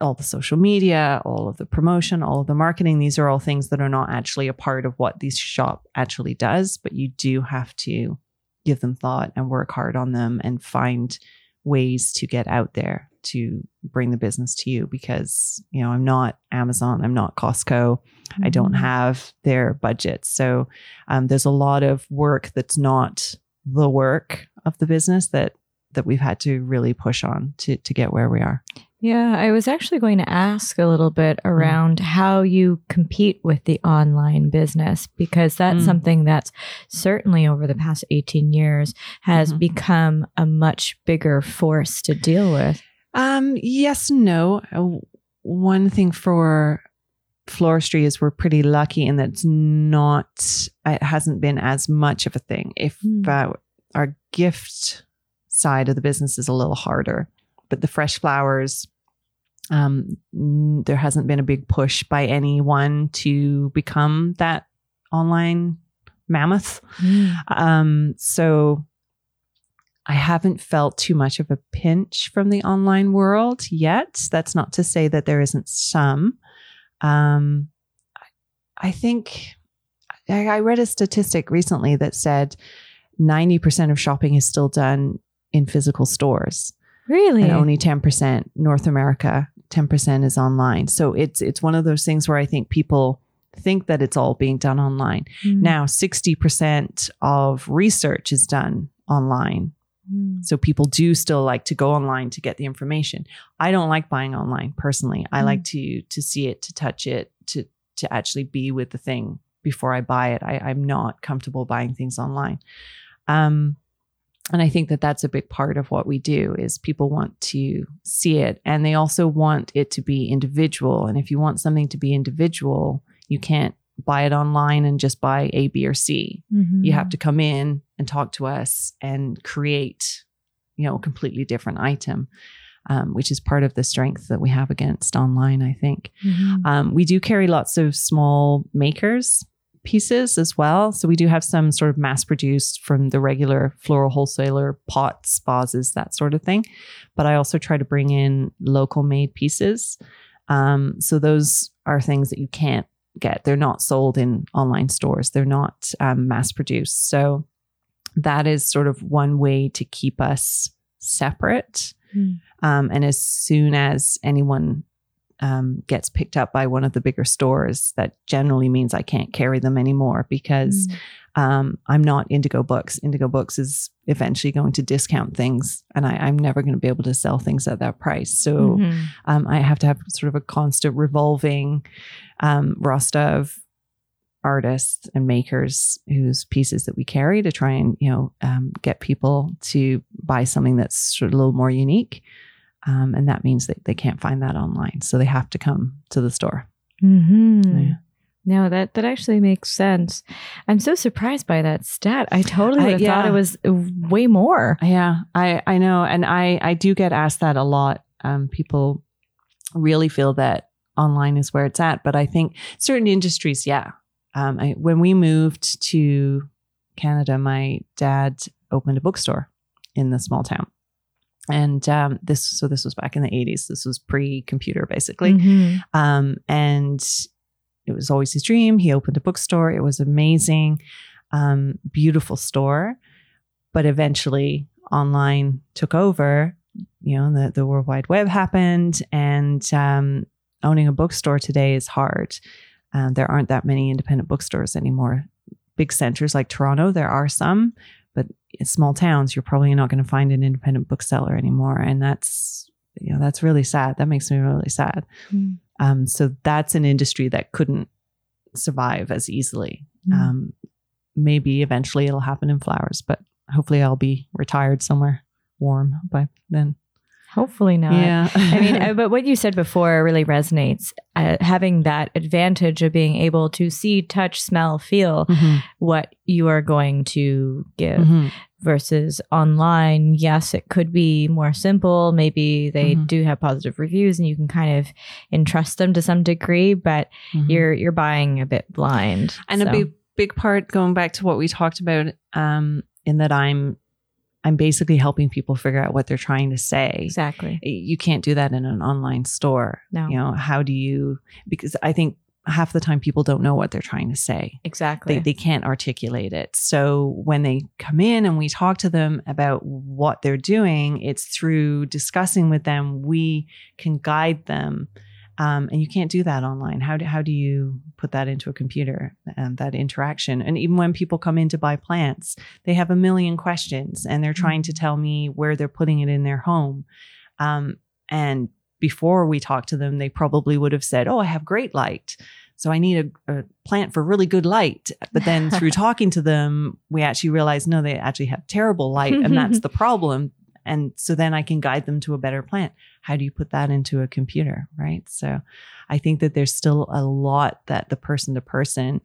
all the social media, all of the promotion, all of the marketing, these are all things that are not actually a part of what this shop actually does, but you do have to give them thought and work hard on them and find ways to get out there to bring the business to you because you know i'm not amazon i'm not costco mm-hmm. i don't mm-hmm. have their budget so um, there's a lot of work that's not the work of the business that that we've had to really push on to to get where we are yeah, I was actually going to ask a little bit mm. around mm. how you compete with the online business because that's mm. something that's certainly over the past 18 years has mm-hmm. become a much bigger force to deal with. Um, yes, no. Uh, one thing for floristry is we're pretty lucky in that it's not, it hasn't been as much of a thing. If mm. uh, our gift side of the business is a little harder, but the fresh flowers, um, there hasn't been a big push by anyone to become that online mammoth. Mm. Um, so I haven't felt too much of a pinch from the online world yet. That's not to say that there isn't some. Um, I think I, I read a statistic recently that said 90% of shopping is still done in physical stores. Really? And only 10% North America 10% is online. So it's it's one of those things where I think people think that it's all being done online. Mm. Now 60% of research is done online. Mm. So people do still like to go online to get the information. I don't like buying online personally. I mm. like to to see it, to touch it, to to actually be with the thing before I buy it. I, I'm not comfortable buying things online. Um, and i think that that's a big part of what we do is people want to see it and they also want it to be individual and if you want something to be individual you can't buy it online and just buy a b or c mm-hmm. you have to come in and talk to us and create you know a completely different item um, which is part of the strength that we have against online i think mm-hmm. um, we do carry lots of small makers pieces as well. So we do have some sort of mass produced from the regular floral wholesaler pots, vases, that sort of thing. But I also try to bring in local made pieces. Um, so those are things that you can't get. They're not sold in online stores. They're not um, mass produced. So that is sort of one way to keep us separate. Mm. Um, and as soon as anyone um, gets picked up by one of the bigger stores, that generally means I can't carry them anymore because mm. um, I'm not Indigo Books. Indigo Books is eventually going to discount things, and I, am never going to be able to sell things at that price. So mm-hmm. um, I have to have sort of a constant revolving um, roster of artists and makers whose pieces that we carry to try and you know um, get people to buy something that's sort of a little more unique um, and that means that they can't find that online. So they have to come to the store. Mm-hmm. Yeah. No, that, that actually makes sense. I'm so surprised by that stat. I totally I, yeah. thought it was way more. Yeah, I, I know. And I, I do get asked that a lot. Um, people really feel that online is where it's at. But I think certain industries, yeah. Um, I, when we moved to Canada, my dad opened a bookstore in the small town and um, this so this was back in the 80s this was pre-computer basically. Mm-hmm. um, and it was always his dream. He opened a bookstore. It was amazing. Um, beautiful store. But eventually online took over. You know the, the world wide web happened. And um, owning a bookstore today is hard. Uh, there aren't that many independent bookstores anymore. Big centers like toronto there are some but in small towns, you're probably not going to find an independent bookseller anymore. And that's, you know, that's really sad. That makes me really sad. Mm. Um, so that's an industry that couldn't survive as easily. Mm. Um, maybe eventually it'll happen in flowers, but hopefully I'll be retired somewhere warm by then. Hopefully not. Yeah. I mean, uh, but what you said before really resonates. Uh, having that advantage of being able to see, touch, smell, feel mm-hmm. what you are going to give mm-hmm. versus online. Yes, it could be more simple. Maybe they mm-hmm. do have positive reviews and you can kind of entrust them to some degree, but mm-hmm. you're you're buying a bit blind. And so. a big big part going back to what we talked about um, in that I'm I'm basically helping people figure out what they're trying to say. Exactly. You can't do that in an online store. No. You know, how do you because I think half the time people don't know what they're trying to say. Exactly. They, they can't articulate it. So when they come in and we talk to them about what they're doing, it's through discussing with them, we can guide them. Um, and you can't do that online. How do, how do you put that into a computer, um, that interaction? And even when people come in to buy plants, they have a million questions and they're trying to tell me where they're putting it in their home. Um, and before we talked to them, they probably would have said, Oh, I have great light. So I need a, a plant for really good light. But then through talking to them, we actually realized no, they actually have terrible light. And that's the problem. And so then I can guide them to a better plant. How do you put that into a computer? Right. So I think that there's still a lot that the person to person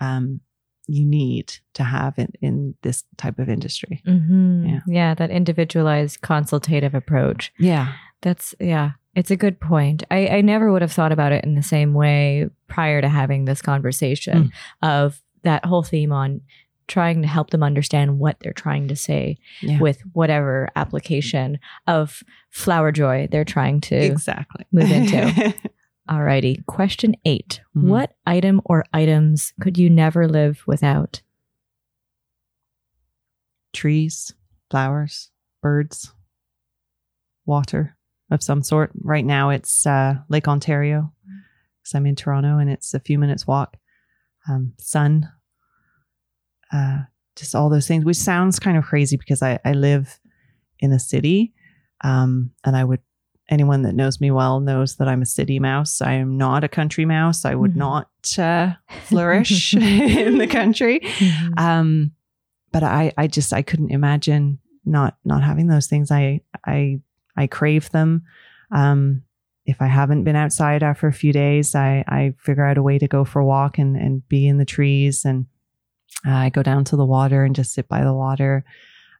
um, you need to have in, in this type of industry. Mhm. Yeah. yeah, that individualized consultative approach. Yeah. That's yeah, it's a good point. I, I never would have thought about it in the same way prior to having this conversation of that whole theme on trying to help them understand what they're trying to say Yeah. with whatever application of flower joy they're trying to exactly. move into. Alrighty. Question 8 Mhm. What item or items could you never live without? trees, flowers, birds, water of some sort. Right now it's uh, Lake Ontario because I'm in Toronto and it's a few minutes walk. Um, sun, uh, just all those things, which sounds kind of crazy because I, I live in a city. Um, and I would, anyone that knows me well knows that I'm a city mouse. I am not a country mouse. I would Mhm. not uh, flourish in the country um but i i just i couldn't imagine not not having those things i i i crave them um if i haven't been outside after a few days i i figure out a way to go for a walk and and be in the trees and uh, i go down to the water and just sit by the water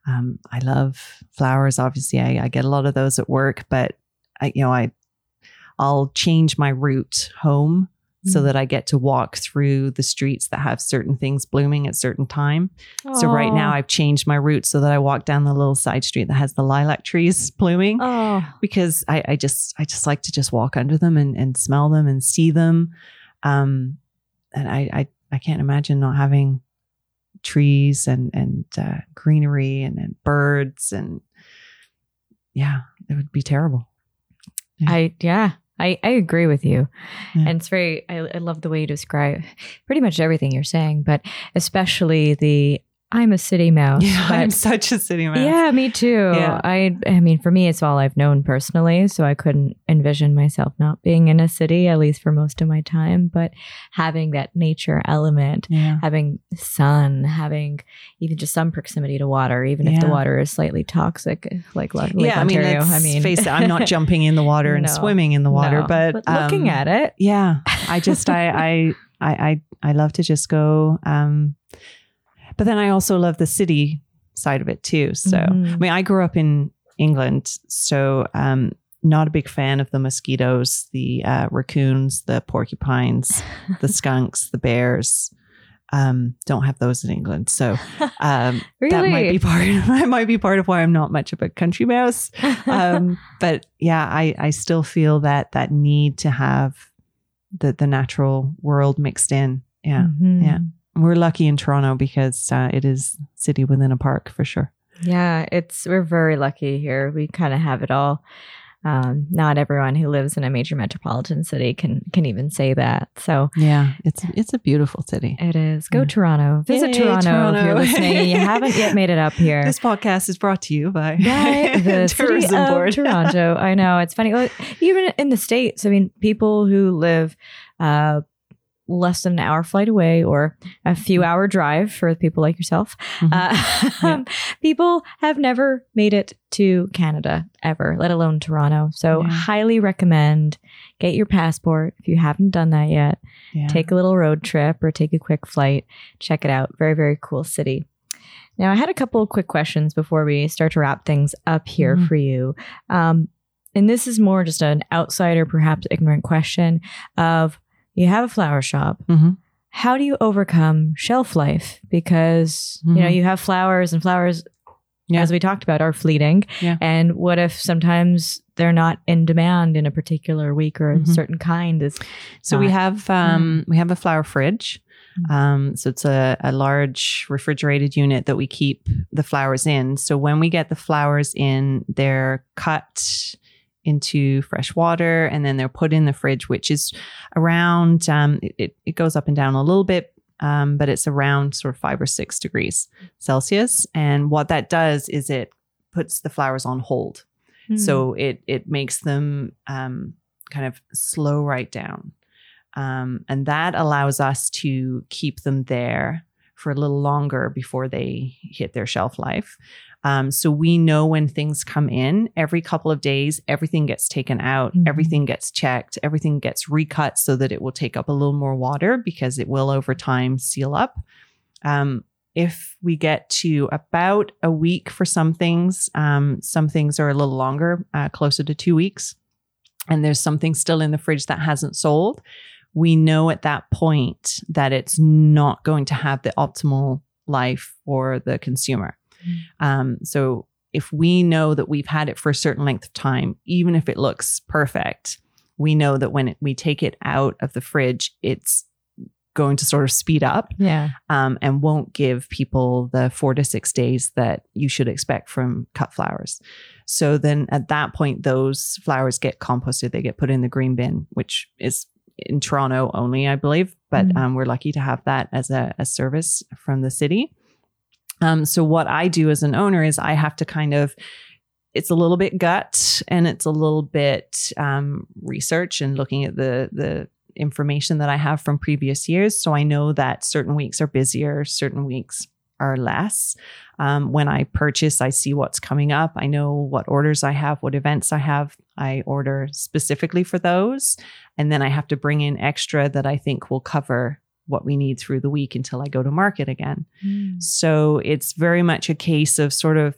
um i love flowers obviously i, I get a lot of those at work but i you know i i'll change my route home so Mm. that I get to walk through the streets that have certain things blooming at certain time. So right now I've changed my route so that I walk down the little side street that has the lilac trees blooming Oh, because I, I just I just like to just walk under them and, and smell them and see them. Um, and I, I I can't imagine not having trees and and uh, greenery and, and birds and yeah, it would be terrible. I yeah, I I agree with you, Yeah. and it's very. I, I love the way you describe pretty much everything you're saying, but especially the I'm a city mouse. Yeah, but- I'm such a city mouse. Yeah, me too. Yeah. I I mean, for me, it's all I've known personally, so I couldn't envision myself not being in a city at least for most of my time. But having that nature element, Yeah. having sun, having even just some proximity to water, even if the water is slightly toxic, like Lake yeah, I mean, Ontario. I mean, face it, I'm not jumping in the water and No. swimming in the water, No, but, looking um, at it, yeah, I just I I I I I love to just go. Um, but then I also love the city side of it too. So Mhm. I mean, I grew up in England, so um, not a big fan of the mosquitoes, the uh, raccoons, the porcupines, the skunks, the bears. Um, don't have those in England, so um, really, that might be part. that might be part of why I'm not much of a country mouse um, but yeah, I, I still feel that that need to have the the natural world mixed in. Yeah, Mhm. yeah. We're lucky in Toronto because uh, it is city within a park for sure. Yeah, it's we're very lucky here. We kind of have it all. Um, not everyone who lives in a major metropolitan city can can even say that. So Yeah, it's it's a beautiful city. it is. Go Yeah. Toronto. Visit Yay, Toronto, if you're listening you haven't yet made it up here. This podcast is brought to you by Right, the city Tourism of Board. Toronto. I know it's funny. Even in the states, I mean, people who live uh, less than an hour flight away or a few hour drive for people like yourself, Mhm. uh, Yeah. people have never made it to Canada ever, let alone Toronto. So, Yeah. highly recommend get your passport if you haven't done that yet. Yeah. Take a little road trip or take a quick flight. Check it out. Very, very cool city. Now, I had a couple of quick questions before we start to wrap things up here Mhm. for you. Um, and this is more just an outsider, perhaps ignorant question of you have a flower shop. Mhm. How do you overcome shelf life? Because, you know, Mhm. you have flowers and flowers Yeah. as we talked about, are fleeting. Yeah. And what if sometimes they're not in demand in a particular week or a Mhm. certain kind is So we have um, we have a flower fridge. Mm. Um, so it's a, a large refrigerated unit that we keep the flowers in. So when we get the flowers in, they're cut into fresh water and then they're put in the fridge, which is around um, it, it goes up and down a little bit. Um, but it's around sort of five or six degrees Celsius. And what that does is it puts the flowers on hold. Hmm. So it it makes them um, kind of slow right down, um, and that allows us to keep them there for a little longer before they hit their shelf life. Um, so we know when things come in every couple of days, everything gets taken out, Mhm. everything gets checked, everything gets recut so that it will take up a little more water because it will over time seal up. Um, if we get to about a week for some things, um, some things are a little longer, uh, closer to two weeks, and there's something still in the fridge that hasn't sold, we know at that point that it's not going to have the optimal life for the consumer. Um, so if we know that we've had it for a certain length of time, even if it looks perfect, we know that when it, we take it out of the fridge, it's going to sort of speed up yeah. um, and won't give people the four to six days that you should expect from cut flowers. So then at that point, those flowers get composted. They get put in the green bin, which is in Toronto only, I believe. But Mhm. um, we're lucky to have that as a, a service from the city. Um, so what I do as an owner is I have to kind of it's a little bit gut and it's a little bit um, research and looking at the the information that I have from previous years. So I know that certain weeks are busier, certain weeks are less. Um, when I purchase, I see what's coming up. I know what orders I have, what events I have. I order specifically for those. And then I have to bring in extra that I think will cover what we need through the week until I go to market again. So it's very much a case of sort of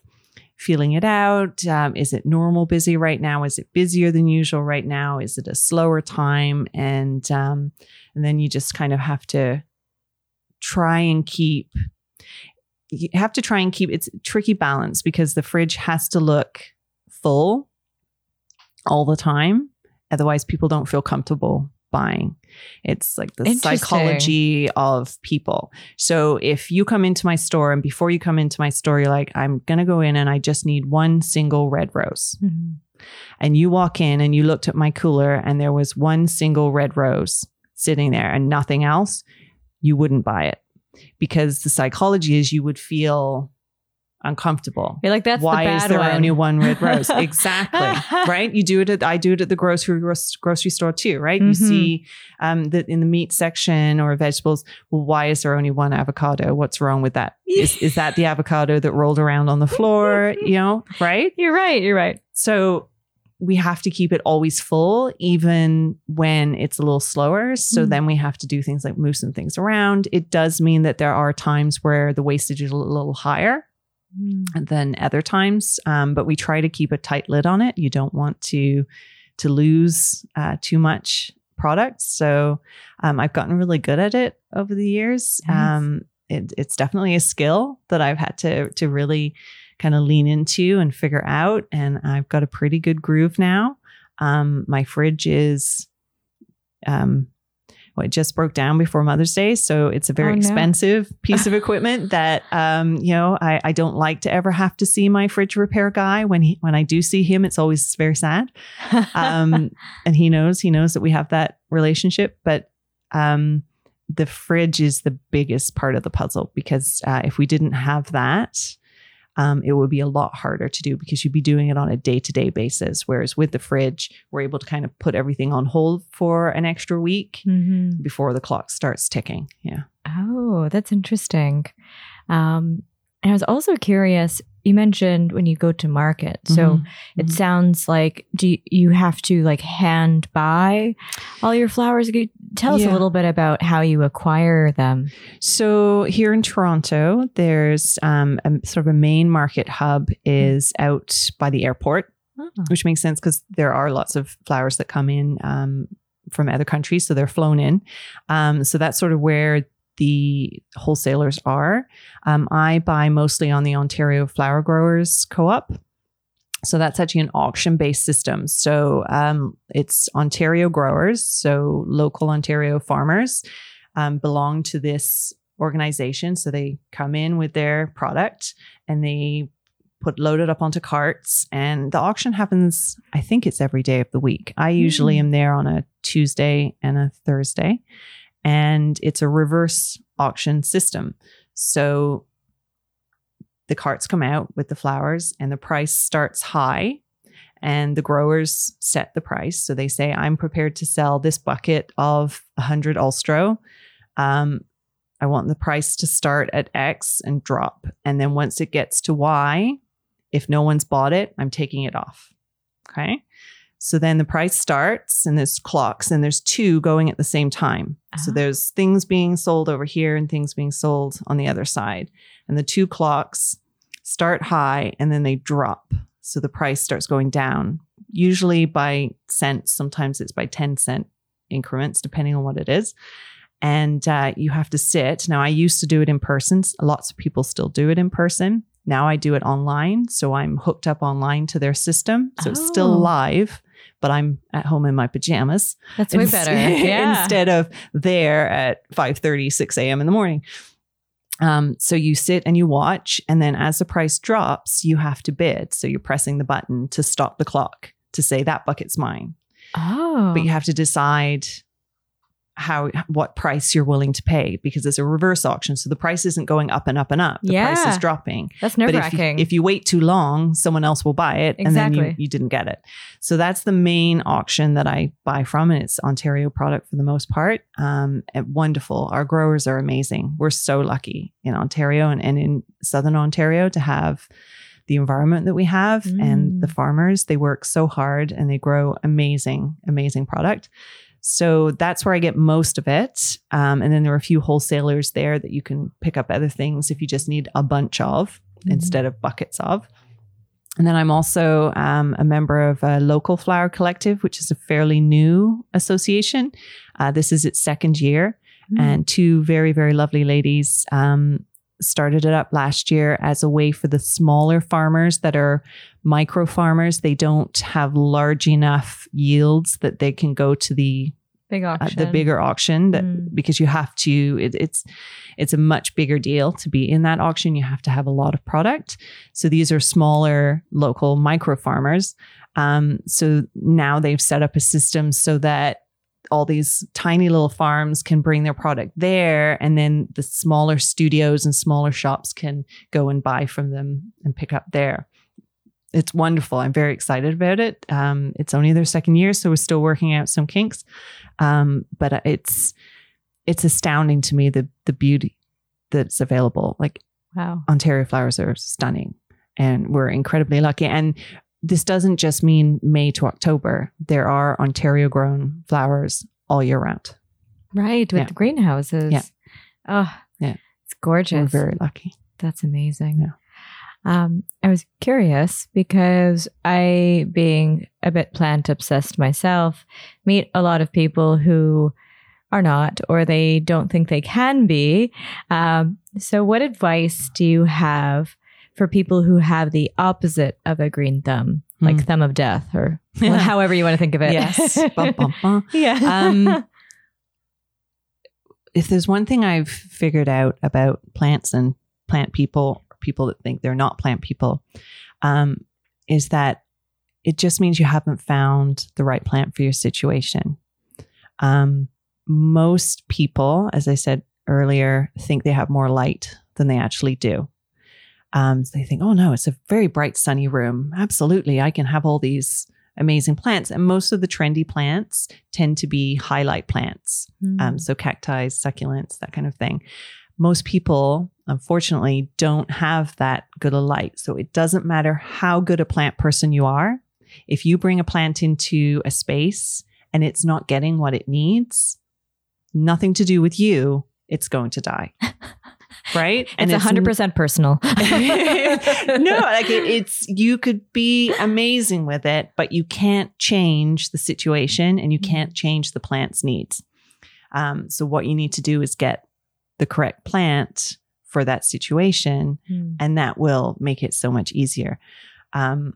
feeling it out. Um, is it normal busy right now? Is it busier than usual right now? Is it a slower time? And um, and then you just kind of have to try and keep. You have to try and keep it's a tricky balance because the fridge has to look full all the time. Otherwise, people don't feel comfortable buying. It's like the psychology of people. So if you come into my store and before you come into my store, you're like, I'm going to go in and I just need one single red rose. Mhm. And you walk in and you looked at my cooler and there was one single red rose sitting there and nothing else, you wouldn't buy it because the psychology is you would feel uncomfortable. You're like, that's Why the bad is there one. only one red rose? exactly. right? You do it at I do it at the grocery grocery store too, right? You Mhm. see um that in the meat section or vegetables, well, why is there only one avocado? What's wrong with that? Is is that the avocado that rolled around on the floor? You know, right? You're right. You're right. So we have to keep it always full, even when it's a little slower. So Mm. then we have to do things like move some things around. It does mean that there are times where the wastage is a little higher than other times, um, but we try to keep a tight lid on it. You don't want to to lose uh, too much product. So um, I've gotten really good at it over the years. Nice. Um, it, it's definitely a skill that I've had to to really kind of lean into and figure out. And I've got a pretty good groove now. Um, my fridge is, um, well, it just broke down before Mother's Day, so it's a very Oh, no. expensive piece of equipment that um, you know I, I don't like to ever have to see my fridge repair guy. When he when I do see him, it's always very sad. Um, and he knows he knows that we have that relationship, but um, the fridge is the biggest part of the puzzle because uh, if we didn't have that, um, it would be a lot harder to do because you'd be doing it on a day to day basis. Whereas with the fridge, we're able to kind of put everything on hold for an extra week Mhm. before the clock starts ticking. Yeah. Oh, that's interesting. Um, and I was also curious. You mentioned when you go to market, so Mhm. it Mhm. sounds like do you, you have to like hand buy all your flowers? You Tell us a little bit about how you acquire them. So here in Toronto, there's um, a sort of a main market hub is out by the airport, Oh. which makes sense because there are lots of flowers that come in um, from other countries, so they're flown in. Um, so that's sort of where the wholesalers are. Um, I buy mostly on the Ontario Flower Growers Co op. So that's actually an auction based system. So um, it's Ontario growers, so local Ontario farmers um, belong to this organization. So they come in with their product and they put loaded up onto carts and the auction happens i think it's every day of the week i usually Mm. am there on a tuesday and a thursday and it's a reverse auction system. So the carts come out with the flowers and the price starts high and the growers set the price. So they say i'm prepared to sell this bucket of 100 alstro. Um, i want the price to start at x and drop. And then once it gets to y if no one's bought it i'm taking it off. Okay so then the price starts and there's clocks and there's two going at the same time so Ah. there's things being sold over here and things being sold on the other side and the two clocks start high and then they drop. So the price starts going down, usually by cents. Sometimes it's by 10 cent increments, depending on what it is. And uh, you have to sit. Now, I used to do it in person. Lots of people still do it in person. Now I do it online. So I'm hooked up online to their system. So it's still Oh. live, but I'm at home in my pajamas That's way ins- better. Yeah. instead of there at 5 30, 6 a.m in the morning um, so you sit and you watch and then as the price drops you have to bid so you're pressing the button to stop the clock to say that bucket's mine oh. but you have to decide how what price you're willing to pay because it's a reverse auction so the price isn't going up and up and up the price is dropping That's nerve but if you, wracking. if you wait too long, someone else will buy it and then you, you didn't get it. So that's the main auction that I buy from, and it's Ontario product for the most part. Um, and wonderful. Our growers are amazing. We're so lucky in Ontario and, and in Southern Ontario to have the environment that we have and Mm. the farmers. They work so hard and they grow amazing, amazing product. So that's where I get most of it. Um, and then there are a few wholesalers there that you can pick up other things if you just need a bunch of Mhm. instead of buckets of. And then I'm also um, a member of a local flower collective, which is a fairly new association. Uh, this is its second year, Mm. and two very, very lovely ladies um, started it up last year as a way for the smaller farmers that are micro farmers. They don't have large enough yields that they can go to the big uh, auction. the bigger auction that Mm. because you have to it, it's it's a much bigger deal to be in that auction you have to have a lot of product so these are smaller local micro farmers um, so now they've set up a system so that all these tiny little farms can bring their product there and then the smaller studios and smaller shops can go and buy from them and pick up there it's wonderful i'm very excited about it um, it's only their second year so we're still working out some kinks um, but it's it's astounding to me the the beauty that's available. Like Wow. Ontario flowers are stunning, and we're incredibly lucky. And this doesn't just mean May to October. There are Ontario grown flowers all year round. Right. With Yeah. the greenhouses. Yeah. Oh, Yeah. It's gorgeous. We're very lucky. That's amazing. Yeah. Um, I was curious because I, being a bit plant obsessed myself, meet a lot of people who are not or they don't think they can be. Um, so, what advice do you have for people who have the opposite of a green thumb, like Mm. thumb of death, or however you want to think of it? Yes. Bum, bum, bum. yeah. Um, if there's one thing I've figured out about plants and plant people, people that think they're not plant people, um, is that it just means you haven't found the right plant for your situation. Um, most people, as I said earlier, think they have more light than they actually do. Um, so they think, oh no, it's a very bright, sunny room. Absolutely, I can have all these amazing plants. And most of the trendy plants tend to be highlight plants. Mm. Um, so cacti, succulents, that kind of thing. Most people, unfortunately, don't have that good a light. So it doesn't matter how good a plant person you are. If you bring a plant into a space and it's not getting what it needs, nothing to do with you, it's going to die. right? it's it's hundred percent personal. no, like it, it's you could be amazing with it, but you can't change the situation and you can't change the plant's needs. Um, so what you need to do is get the correct plant for that situation, Mm. and that will make it so much easier. Um,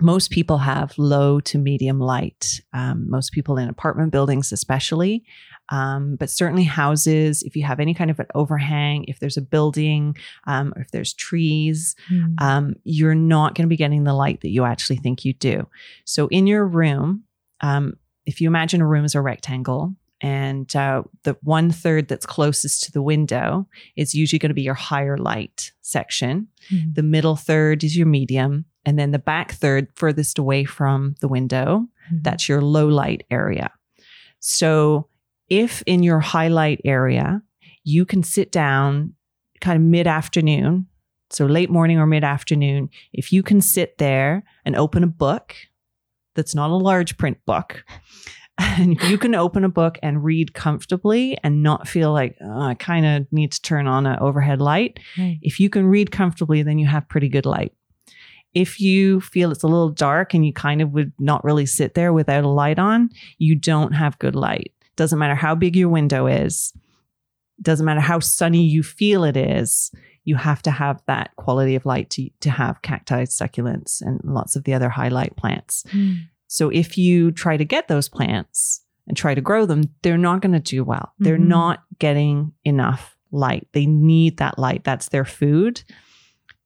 most people have low to medium light. Um, most people in apartment buildings, especially, um, but certainly houses. If you have any kind of an overhang, if there's a building, um, or if there's trees, Mm. um, you're not going to be getting the light that you actually think you do. So in your room, um, if you imagine a room as a rectangle, and uh, the one third that's closest to the window is usually going to be your higher light section. Mm. The middle third is your medium, and then the back third furthest away from the window Mhm. that's your low light area. So if in your highlight area, you can sit down kind of mid afternoon, so late morning or mid afternoon, if you can sit there and open a book that's not a large print book, and you can open a book and read comfortably and not feel like "Oh, I kind of need to turn on an overhead light. Right. If you can read comfortably, then you have pretty good light. If you feel it's a little dark and you kind of would not really sit there without a light on, you don't have good light. Doesn't matter how big your window is, doesn't matter how sunny you feel it is, you have to have that quality of light to, to have cacti, succulents, and lots of the other highlight plants. Mm. So if you try to get those plants and try to grow them, they're not going to do well. They're Mhm. not getting enough light. They need that light. That's their food.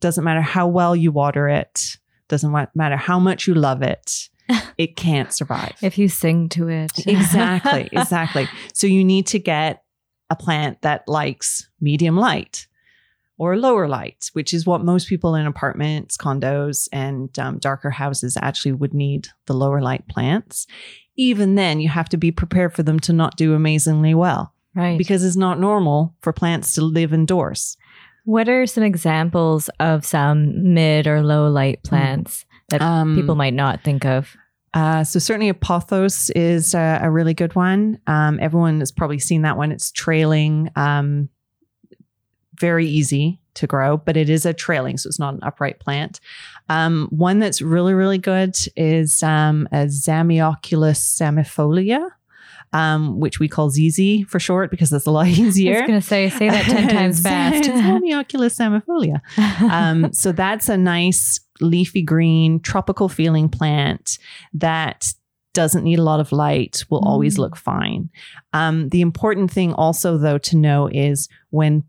Doesn't matter how well you water it, doesn't matter how much you love it, it can't survive. If you sing to it. exactly, exactly. So you need to get a plant that likes medium light or lower light, which is what most people in apartments, condos, and um, darker houses actually would need the lower light plants. Even then, you have to be prepared for them to not do amazingly well Right. because it's not normal for plants to live indoors. what are some examples of some mid or low light plants that Um, people might not think of? Uh, so certainly a pothos is a, a really good one. Um, everyone has probably seen that one. It's trailing, um, very easy to grow, but it is a trailing, so it's not an upright plant. Um, one that's really really good is um, a Zamioculcas zamiifolia, um, which we call ZZ for short because it's a lot easier. I was going to say, say that 10 times fast. Zamioculcas zamiifolia um, so that's a nice leafy green tropical feeling plant that doesn't need a lot of light will always Mm. look fine um, the important thing also though to know is when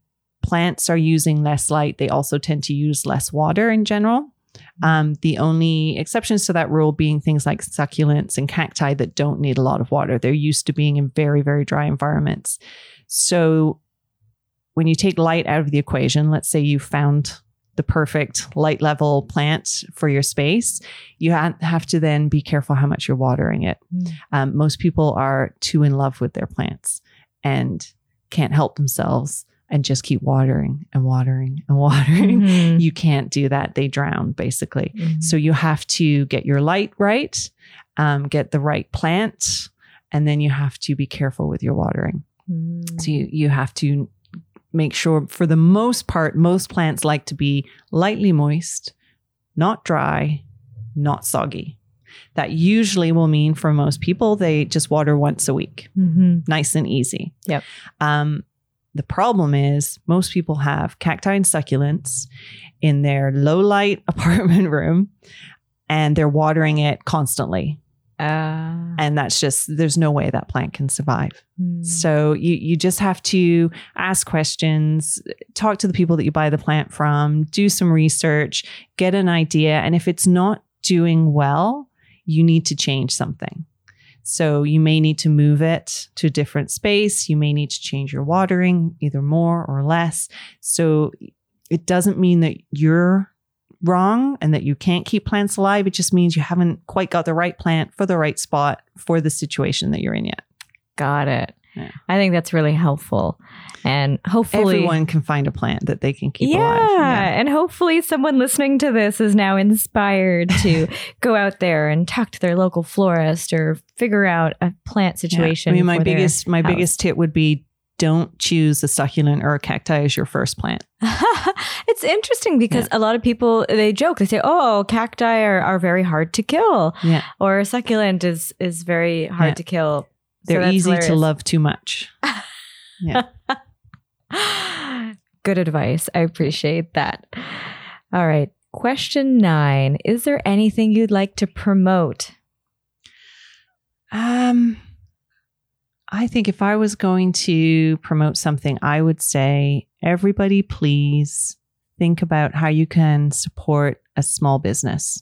plants are using less light they also tend to use less water in general. Um, the only exceptions to that rule being things like succulents and cacti that don't need a lot of water. They're used to being in very very dry environments. So when you take light out of the equation, let's say you found the perfect light level plant for your space, you ha- have to then be careful how much you're watering it. Mm. Um, most people are too in love with their plants and can't help themselves and just keep watering and watering and watering. Mhm. You can't do that. They drown basically. Mhm. So you have to get your light right, um, get the right plant, and then you have to be careful with your watering. Mm. So you, you have to make sure, for the most part, most plants like to be lightly moist, not dry, not soggy. That usually will mean for most people, they just water once a week, Mhm. nice and easy. Yep. Um, the problem is most people have cacti and succulents in their low light apartment room and they're watering it constantly. Uh, And that's just, there's no way that plant can survive. mm. So you you just have to ask questions, talk to the people that you buy the plant from, do some research, get an idea, and if it's not doing well, you need to change something. So you may need to move it to a different space, you may need to change your watering either more or less. So it doesn't mean that you're wrong and that you can't keep plants alive. It just means you haven't quite got the right plant for the right spot for the situation that you're in yet. Got it. Yeah. I think that's really helpful. And hopefully, everyone can find a plant that they can keep yeah, alive. and hopefully someone listening to this is now inspired to go out there and talk to their local florist or figure out a plant Yeah. situation. I mean, my biggest my house. biggest tip would be don't choose a succulent or a cacti as your first plant. it's interesting because a lot of people they joke they say oh cacti are, are very hard to kill Yeah, or succulent is is very hard Yeah. to kill they're that's easy to love too much. Yeah. Good advice. I appreciate that. All right. Question nine Is there anything you'd like to promote? Um, I think if I was going to promote something, I would say everybody, please think about how you can support a small business.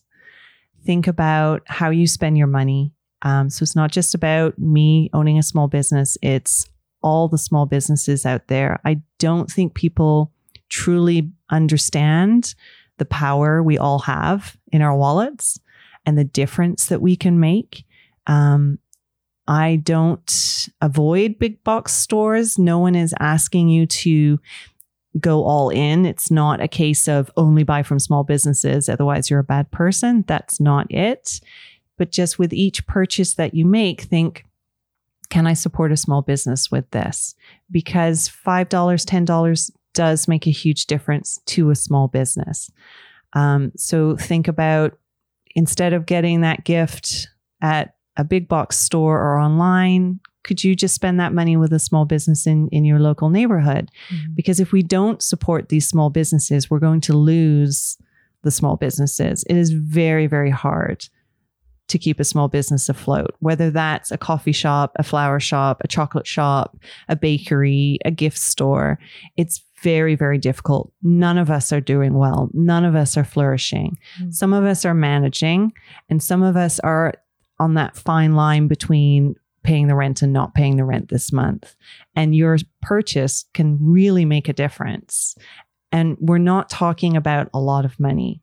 Think about how you spend your money. Um, so it's not just about me owning a small business, it's all the small businesses out there. I don't think people truly understand the power we all have in our wallets and the difference that we can make. Um, I don't avoid big box stores. No one is asking you to go all in. It's not a case of only buy from small businesses, otherwise, you're a bad person. That's not it. But just with each purchase that you make, think, can I support a small business with this? Because $5, $10 does make a huge difference to a small business. Um, so think about instead of getting that gift at a big box store or online, could you just spend that money with a small business in, in your local neighborhood? Mm-hmm. Because if we don't support these small businesses, we're going to lose the small businesses. It is very, very hard to keep a small business afloat, whether that's a coffee shop, a flower shop, a chocolate shop, a bakery, a gift store. It's very, very difficult. None of us are doing well. None of us are flourishing. Mm-hmm. Some of us are managing, and some of us are on that fine line between paying the rent and not paying the rent this month. And your purchase can really make a difference. And we're not talking about a lot of money.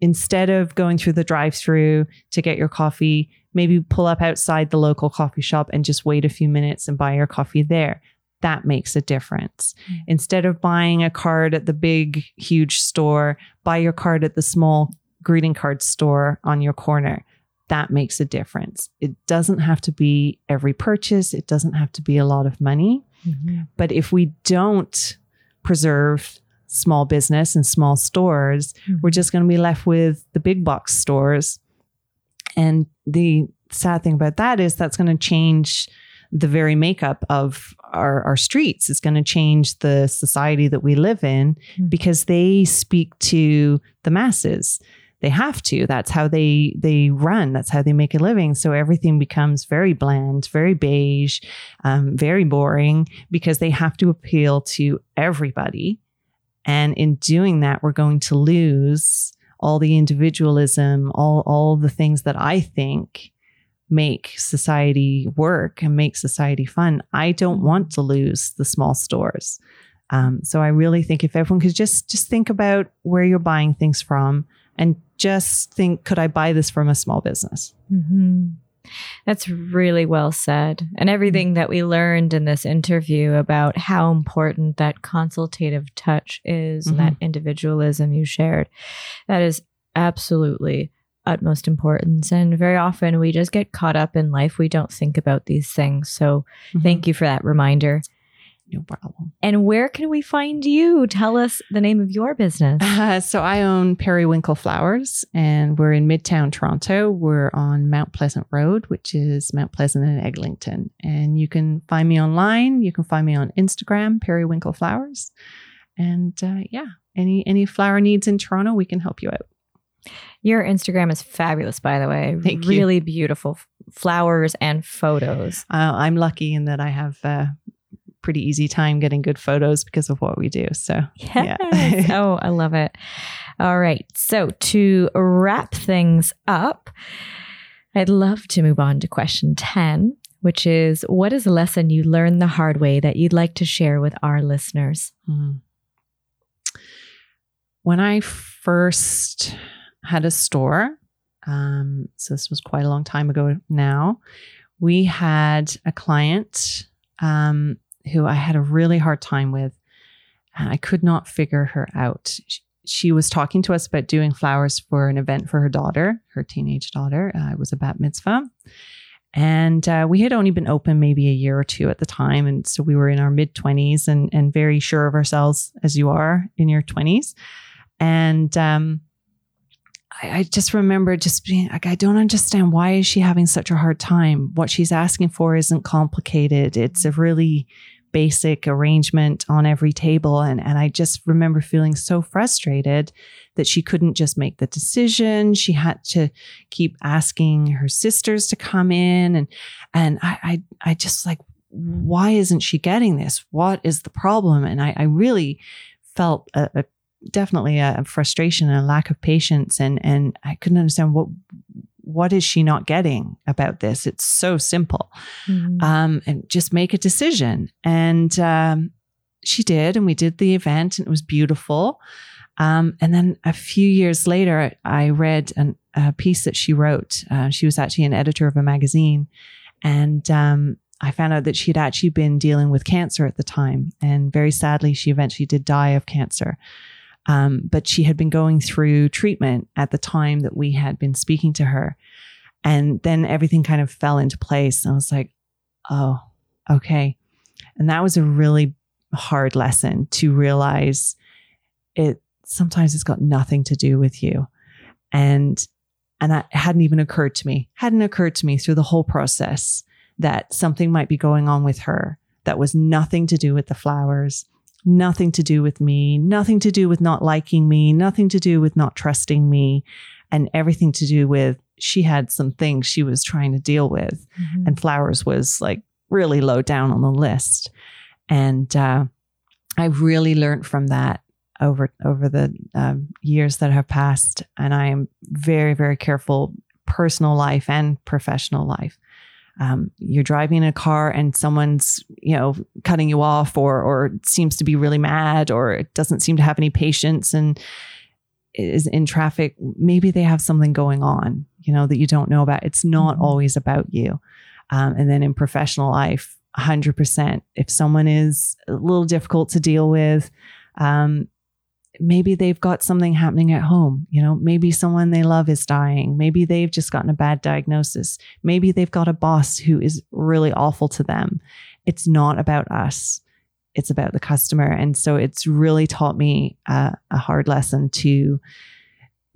Instead of going through the drive through to get your coffee, maybe pull up outside the local coffee shop and just wait a few minutes and buy your coffee there. That makes a difference. Mm-hmm. Instead of buying a card at the big, huge store, buy your card at the small greeting card store on your corner that makes a difference. It doesn't have to be every purchase, it doesn't have to be a lot of money. Mm-hmm. But if we don't preserve small business and small stores, mm-hmm. we're just going to be left with the big box stores. And the sad thing about that is that's going to change the very makeup of our, our streets. It's going to change the society that we live in mm-hmm. because they speak to the masses they have to. That's how they they run. That's how they make a living. So everything becomes very bland, very beige, um, very boring because they have to appeal to everybody. And in doing that, we're going to lose all the individualism, all all the things that I think make society work and make society fun. I don't want to lose the small stores. Um, so I really think if everyone could just just think about where you're buying things from and just think, could I buy this from a small business? Mm-hmm. That's really well said. And everything that we learned in this interview about how important that consultative touch is mm-hmm. and that individualism you shared, that is absolutely utmost importance. And very often we just get caught up in life. We don't think about these things. So mm-hmm. thank you for that reminder. No problem. And where can we find you? Tell us the name of your business. Uh, so I own Periwinkle Flowers and we're in Midtown Toronto. We're on Mount Pleasant Road, which is Mount Pleasant and Eglinton. And you can find me online. You can find me on Instagram, Periwinkle Flowers. And uh, yeah, any any flower needs in Toronto, we can help you out. Your Instagram is fabulous, by the way. Thank really you. beautiful flowers and photos. Uh, I'm lucky in that I have uh, pretty easy time getting good photos because of what we do. So, yes. yeah. oh, I love it. All right. So, to wrap things up, I'd love to move on to question 10, which is what is a lesson you learned the hard way that you'd like to share with our listeners? Mm. When I first had a store, um, so this was quite a long time ago now, we had a client um, who I had a really hard time with. I could not figure her out. She, was talking to us about doing flowers for an event for her daughter, her teenage daughter. Uh, it was a bat mitzvah. And uh, we had only been open maybe a year or two at the time. And so we were in our mid 20s and, and very sure of ourselves, as you are in your 20s. And um, I, I just remember just being like, I don't understand why is she having such a hard time? What she's asking for isn't complicated. It's a really basic arrangement on every table. And, and I just remember feeling so frustrated that she couldn't just make the decision. She had to keep asking her sisters to come in. And, and I, I, I just like, why isn't she getting this? What is the problem? And I, I really felt a, a definitely a frustration and a lack of patience and and I couldn't understand what what is she not getting about this? It's so simple. Mm-hmm. Um, and just make a decision. And um, she did, and we did the event, and it was beautiful. Um, and then a few years later, I read an, a piece that she wrote. Uh, she was actually an editor of a magazine. And um, I found out that she'd actually been dealing with cancer at the time. And very sadly, she eventually did die of cancer. Um, but she had been going through treatment at the time that we had been speaking to her. And then everything kind of fell into place. I was like, oh, okay. And that was a really hard lesson to realize it sometimes it's got nothing to do with you. And and that hadn't even occurred to me, hadn't occurred to me through the whole process that something might be going on with her that was nothing to do with the flowers, nothing to do with me, nothing to do with not liking me, nothing to do with not trusting me, and everything to do with she had some things she was trying to deal with. Mm-hmm. And flowers was like really low down on the list. And uh, I really learned from that over over the um, years that have passed. And I am very, very careful, personal life and professional life um, you're driving a car and someone's you know cutting you off or or seems to be really mad or doesn't seem to have any patience and is in traffic maybe they have something going on you know that you don't know about it's not mm-hmm. always about you um, and then in professional life 100% if someone is a little difficult to deal with um, maybe they've got something happening at home. You know, maybe someone they love is dying. Maybe they've just gotten a bad diagnosis. Maybe they've got a boss who is really awful to them. It's not about us. It's about the customer. And so it's really taught me a hard lesson to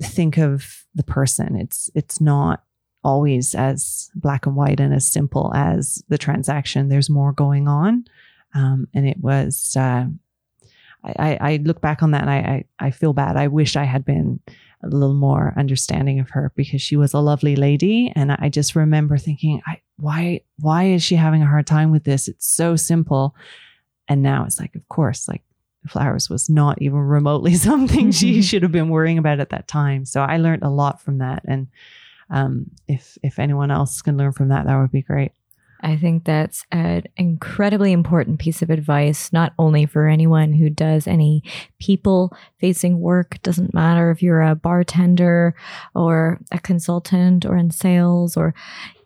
think of the person. It's it's not always as black and white and as simple as the transaction. There's more going on. Um, and it was uh, I, I look back on that and I, I, I feel bad. I wish I had been a little more understanding of her because she was a lovely lady. And I just remember thinking, I, why, why is she having a hard time with this? It's so simple. And now it's like, of course, like flowers was not even remotely something she should have been worrying about at that time. So I learned a lot from that. And um, if if anyone else can learn from that, that would be great. I think that's an incredibly important piece of advice, not only for anyone who does any people facing work, doesn't matter if you're a bartender or a consultant or in sales or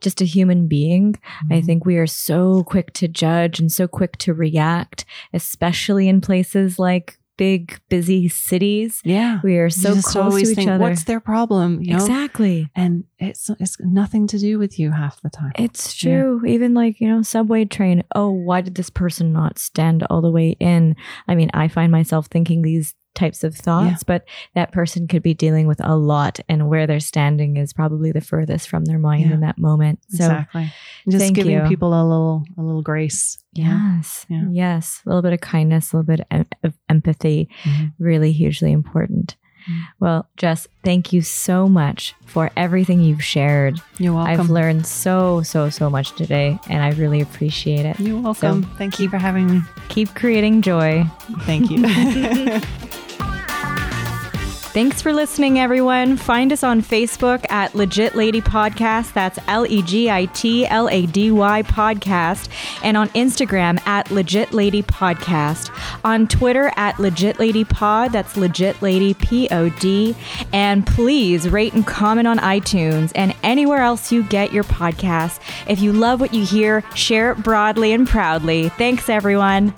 just a human being. Mm-hmm. I think we are so quick to judge and so quick to react, especially in places like big, busy cities. Yeah. We are so close to each think, other. What's their problem? You know? Exactly. And it's it's nothing to do with you half the time. It's true. Yeah. Even like, you know, subway train. Oh, why did this person not stand all the way in? I mean, I find myself thinking these types of thoughts, yeah. but that person could be dealing with a lot and where they're standing is probably the furthest from their mind yeah. in that moment. So exactly. just giving you. people a little a little grace. Yes. Yeah. Yes. A little bit of kindness, a little bit of empathy, mm-hmm. really hugely important. Well, Jess, thank you so much for everything you've shared. You're welcome. I've learned so, so, so much today, and I really appreciate it. You're welcome. So Thank you for having me. Keep creating joy. Thank you. Thanks for listening, everyone. Find us on Facebook at Legit Lady Podcast. That's L E G I T L A D Y Podcast. And on Instagram at Legit Lady Podcast. On Twitter at Legit Lady Pod. That's Legit Lady P O D. And please rate and comment on iTunes and anywhere else you get your podcast. If you love what you hear, share it broadly and proudly. Thanks, everyone.